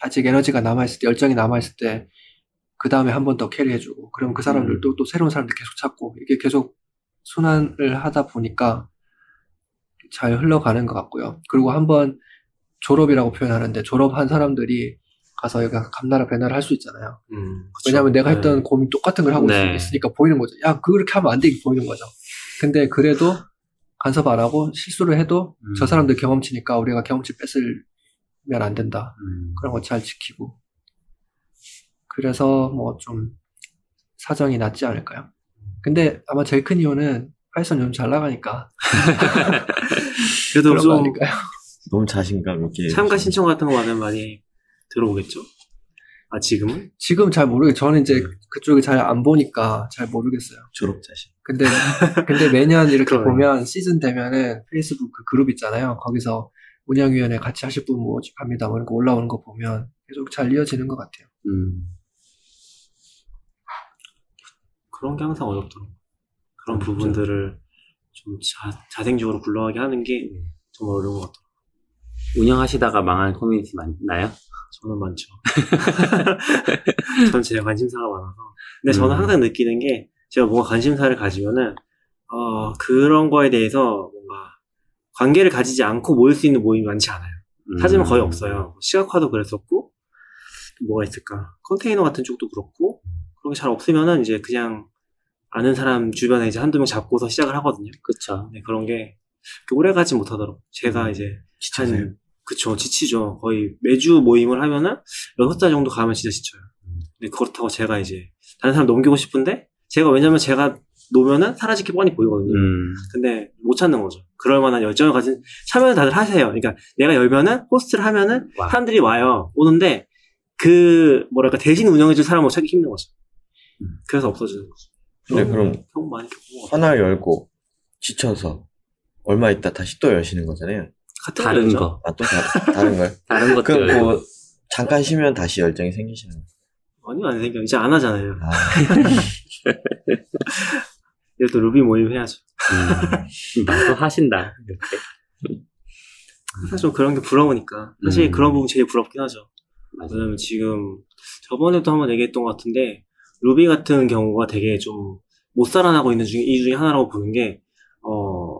아직 에너지가 남아있을 때 열정이 남아있을 때 그 다음에 한 번 더 캐리해주고 그럼 그 사람들도 또 새로운 사람들 계속 찾고 이게 계속 순환을 하다 보니까 잘 흘러가는 것 같고요. 그리고 한번 졸업이라고 표현하는데 졸업한 사람들이 가서 여기 감 놔라 배 놔라 할 수 있잖아요. 음. 왜냐하면 내가 네. 했던 고민 똑같은 걸 하고 네. 있으니까 보이는 거죠. 야, 그렇게 하면 안 되게 보이는 거죠. 근데 그래도 간섭 안 하고 실수를 해도 음. 저 사람들 경험치니까 우리가 경험치 뺏으면 안 된다. 음. 그런 거 잘 지키고. 그래서 뭐 좀 사정이 낫지 않을까요? 근데 아마 제일 큰 이유는 파이썬 요즘 잘 나가니까 [LAUGHS] 그래도 좀 아닐까요? 너무 자신감 있게. 참가 신청 같은 거 받으면 많이 들어오겠죠? 아, 지금은? 지금 잘 모르겠어요. 저는 이제 음. 그쪽에 잘 안 보니까 잘 모르겠어요. 졸업 자신. 근데 근데 매년 이렇게. 보면 시즌 되면은 페이스북 그 그룹 있잖아요. 거기서 운영위원회 같이 하실 분 모집합니다. 뭐 이런 거 올라오는 거 보면 계속 잘 이어지는 것 같아요. 음. 그런 게 항상 어렵더라고. 그런 그렇죠. 부분들을 좀 자, 자생적으로 굴러가게 하는 게 정말 어려운 것 같아요. 운영하시다가 망한 커뮤니티 많나요? 저는 많죠. [LAUGHS] 전제 관심사가 많아서. 근데 저는 음. 항상 느끼는 게 제가 뭔가 관심사를 가지면은 어, 그런 거에 대해서 뭔가 관계를 가지지 않고 모일 수 있는 모임이 많지 않아요. 음. 사진은 거의 없어요. 시각화도 그랬었고 또 뭐가 있을까? 컨테이너 같은 쪽도 그렇고 그런 게 잘 없으면은 이제 그냥 아는 사람 주변에 이제 한두 명 잡고서 시작을 하거든요. 그쵸. 네, 그런 게 오래 가지 못하더라고. 제가 이제 지쳐세요. 한 그쵸 지치죠. 거의 매주 모임을 하면은 여섯 달 정도 가면 진짜 지쳐요. 음. 근데 그렇다고 제가 이제 다른 사람 넘기고 싶은데 제가 왜냐면 제가 놓으면은 사라질 게 뻔히 보이거든요. 음. 근데 못 찾는 거죠. 그럴 만한 열정을 가진 참여는 다들 하세요. 그러니까 내가 열면은 호스트를 하면은 와. 사람들이 와요. 오는데 그 뭐랄까 대신 운영해줄 사람을 찾기 힘든 거죠. 음. 그래서 없어지는 거죠. 근데 그럼. 하나 열고 지쳐서 얼마 있다 다시 또 여시는 거잖아요. 같은 다른 거죠. 거. 아 또 다 른 걸. [LAUGHS] 다른 것들. 그럼 뭐 잠깐 쉬면 다시 열정이 생기시는 거예요. 아니요 안 생겨. 이제 안 하잖아요. 아, [LAUGHS] 또 루비 모임 해야죠. 음. [LAUGHS] 나도 하신다. 이렇게. 사실 좀 그런 게 부러우니까. 사실 음. 그런 부분 제일 부럽긴 하죠. 맞아요. 왜냐면 지금 저번에도 한번 얘기했던 것 같은데 루비 같은 경우가 되게 좀 못 살아나고 있는 중에 이 중에 하나라고 보는 게 어,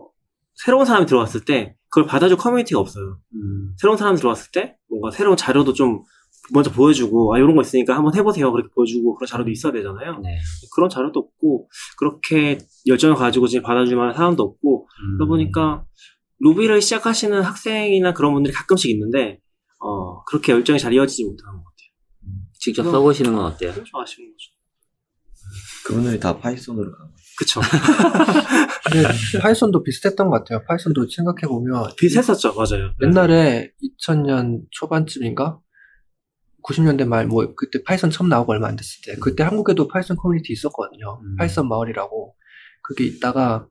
새로운 사람이 들어왔을 때 그걸 받아줄 커뮤니티가 없어요. 음. 새로운 사람이 들어왔을 때 뭔가 새로운 자료도 좀 먼저 보여주고 아 이런 거 있으니까 한번 해보세요 그렇게 보여주고 그런 자료도 있어야 되잖아요. 네. 그런 자료도 없고 그렇게 열정을 가지고 지금 받아줄 만한 사람도 없고 음. 그러다 보니까 루비를 시작하시는 학생이나 그런 분들이 가끔씩 있는데 어 그렇게 열정이 잘 이어지지 못하는 것 같아요. 직접 써보시는 건 어때요? 좀 아쉬운 거죠. 그분들이 다 파이썬으로 간 거예요. 그쵸. [LAUGHS] 근데 파이썬도 비슷했던 것 같아요. 파이썬도 생각해 보면 비슷했었죠, 맞아요. 옛날에 2000년 초반쯤인가 90년대 말 뭐 그때 파이썬 처음 나오고 얼마 안 됐을 때 그때 한국에도 파이썬 커뮤니티 있었거든요. 음. 파이썬 마을이라고 그게 있다가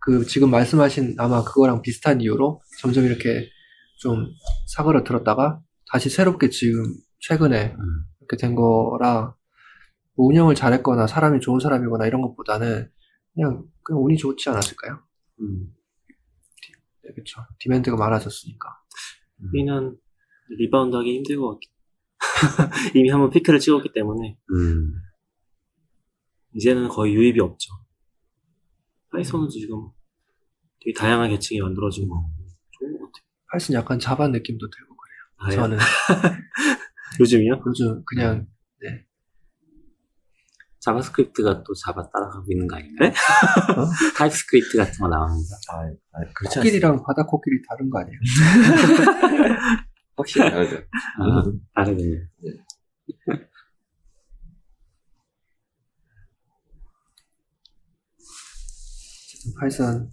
그 지금 말씀하신 아마 그거랑 비슷한 이유로 점점 이렇게 좀 사그러 들었다가 다시 새롭게 지금 최근에 음. 이렇게 된 거라 뭐 운영을 잘했거나 사람이 좋은 사람이거나 이런 것보다는 그냥 그냥 운이 좋지 않았을까요? 음. 네, 그렇죠. demand가 많아졌으니까. 루비는 리바운드 하기 힘들 것 같긴 [LAUGHS] 이미 한번 피크를 찍었기 때문에 음. 이제는 거의 유입이 없죠. 파이썬은 지금 되게 다양한 계층이 만들어진 거 좋은 것 같아요. 파이썬 약간 자바 느낌도 들고 그래요. 아, 예? 저는 [LAUGHS] 요즘이요? 요즘 그냥 자바스크립트가 또 자바 따라가고 있는 거 아닌가요? 네? [LAUGHS] 타입스크립트 같은 거 나옵니다. 아, 아 그렇지. 코끼리랑 바다 코끼리 다른 거 아니에요? [LAUGHS] 확실히 다르죠. 아, 다르군요. 파이썬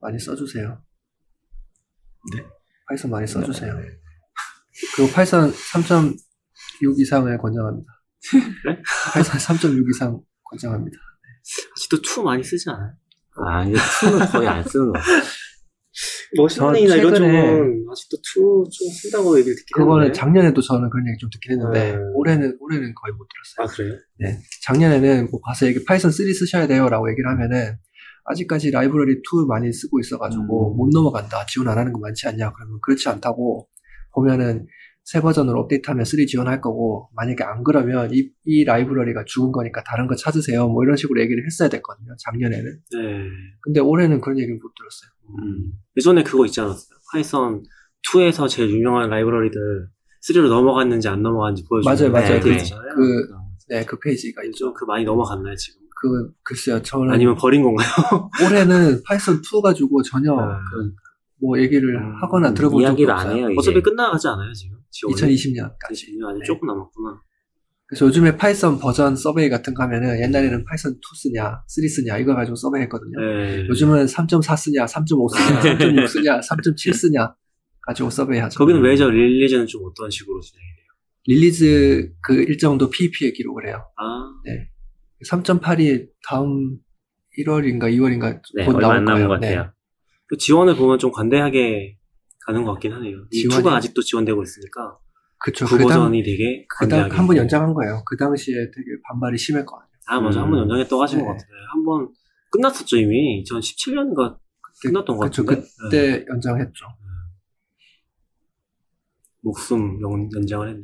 많이 써주세요. 네? 파이썬 많이 써주세요. 네. 그리고 파이썬 3.6 이상을 권장합니다. 네? 파이썬 3.6 이상 권장합니다. 아직도 2 많이 쓰지 않아요? 아, 이제 2는 거의 안 쓰는 거 같아요. machine learning이나 이런 최근에- 쪽은 아직도 2좀 쓴다고 얘기를 듣긴 그거는 했는데. 작년에도 저는 그런 얘기 좀 듣긴 했는데 음. 올해는 올해는 거의 못 들었어요. 아 그래요? 네. 작년에는 뭐 가서 얘기 파이썬 3 쓰셔야 돼요라고 얘기를 하면은 아직까지 라이브러리 2 많이 쓰고 있어가지고 음. 못 넘어간다. 지원 안 하는 거 많지 않냐? 그러면 그렇지 않다고 보면은 새 버전으로 업데이트하면 3 지원할 거고 만약에 안 그러면 이, 이 라이브러리가 죽은 거니까 다른 거 찾으세요. 뭐 이런 식으로 얘기를 했어야 됐거든요. 작년에는. 네. 근데 올해는 그런 얘기를 못 들었어요. 음. 예전에 그거 있지 않았어요? 파이썬 2에서 제일 유명한 라이브러리들 3로 넘어갔는지 안 넘어갔는지 보여주는 맞아요, 맞아요. 그 네. 있잖아요. 그, 네, 그 페이지가 있죠. 그 많이 넘어갔나요 지금? 그, 글쎄요. 저는 아니면 버린 건가요? [LAUGHS] 올해는 파이썬 2 가지고 전혀 아, 뭐 얘기를 음, 하거나 들어본 적도 이야기를 없어요. 안 해요, 이제. 어차피 끝나가지 않아요 지금? 지원이? 2020년까지. 2020년 아직 네. 조금 남았구나. 그래서 요즘에 파이썬 버전 survey 같은 거 하면은 옛날에는 파이썬 2 쓰냐, 3 쓰냐 이거 가지고 survey 했거든요. 네. 요즘은 3.4 쓰냐, 3.5 쓰냐, 3.6 쓰냐, 3.7 쓰냐 가지고 survey 하죠. 거기는 왜죠? release는 좀 어떤 식으로 진행이 돼요? release 그 일정도 PEP에 기록을 해요. 아, 3.8이 다음 1월인가 2월인가 네, 곧 나올 거예요. 것 네. 같아요. 그 지원을 보면 좀 관대하게 가는 것 같긴 하네요. 이 지원이- 2가 아직도 지원되고 있으니까 그쵸. 그그 당, 버전이 되게 그 관대하게. 당, 한번 연장한 거예요. 그 당시에 되게 반발이 심했거든요. 아, 맞아. 음. 한번 연장했다고 하신 네. 것 같아요. 한 번 끝났었죠, 이미. 2017년인가 끝났던 것 그쵸. 같은데. 네. 그때 연장했죠. 목숨 연, 연장을 했네.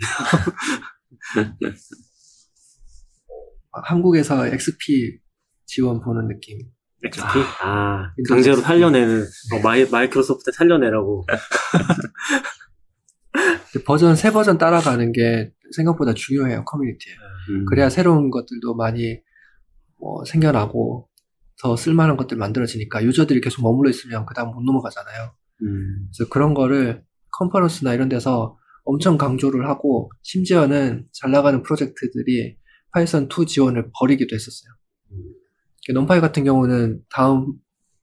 아, [LAUGHS] 한국에서 XP 지원 보는 느낌. XP? 아, 윈도우 강제로 XP. 살려내는, 어, 마이, 마이크로소프트 살려내라고. [LAUGHS] 버전, 새 버전 따라가는 게 생각보다 중요해요, 커뮤니티에. 음. 그래야 새로운 것들도 많이 뭐 생겨나고 더 쓸만한 것들 만들어지니까 유저들이 계속 머물러 있으면 그 다음 못 넘어가잖아요. 음. 그래서 그런 거를 컨퍼런스나 이런 데서 엄청 강조를 하고 심지어는 잘 나가는 프로젝트들이 파이썬 2 지원을 버리기도 했었어요. 넘파이 같은 경우는 다음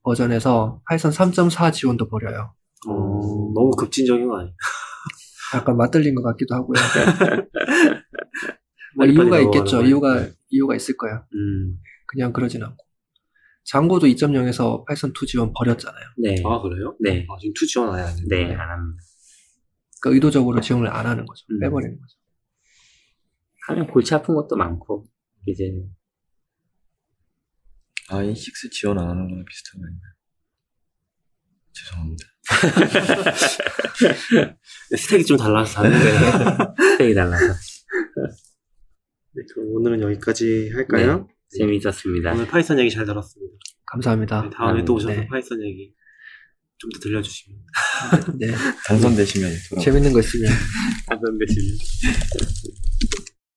버전에서 파이썬 3.4 지원도 버려요. 어, 너무 급진적인 거 아니야? 약간 맛들린 것 같기도 하고요. [LAUGHS] 뭐 이유가 있겠죠. 이유가 이유가 있을 거예요. 음. 그냥 그러진 않고. 장고도 2.0에서 파이썬 2 지원 버렸잖아요. 네. 아, 그래요? 네. 아, 지금 two 지원 아예 안. 네, 안 합니다. 그러니까 의도적으로 지원을 안 하는 거죠. 음. 빼버리는 거죠. 하면 골치 아픈 것도 많고, 이제, IE 6 지원 안 하는 거랑 비슷한 거 아닌가요? 죄송합니다. 네, [LAUGHS] 스택이 좀 달라서 다른데. [LAUGHS] 스택이 달라서. 네, 그럼 오늘은 여기까지 할까요? 재미있었습니다. 오늘 파이썬 얘기 잘 들었습니다. 감사합니다. 네, 다음에 또 오셔서 네. 파이썬 얘기 좀 더 들려주시면. 네. 당선되시면. 재밌는 거 있으면 [LAUGHS] 당선되시면.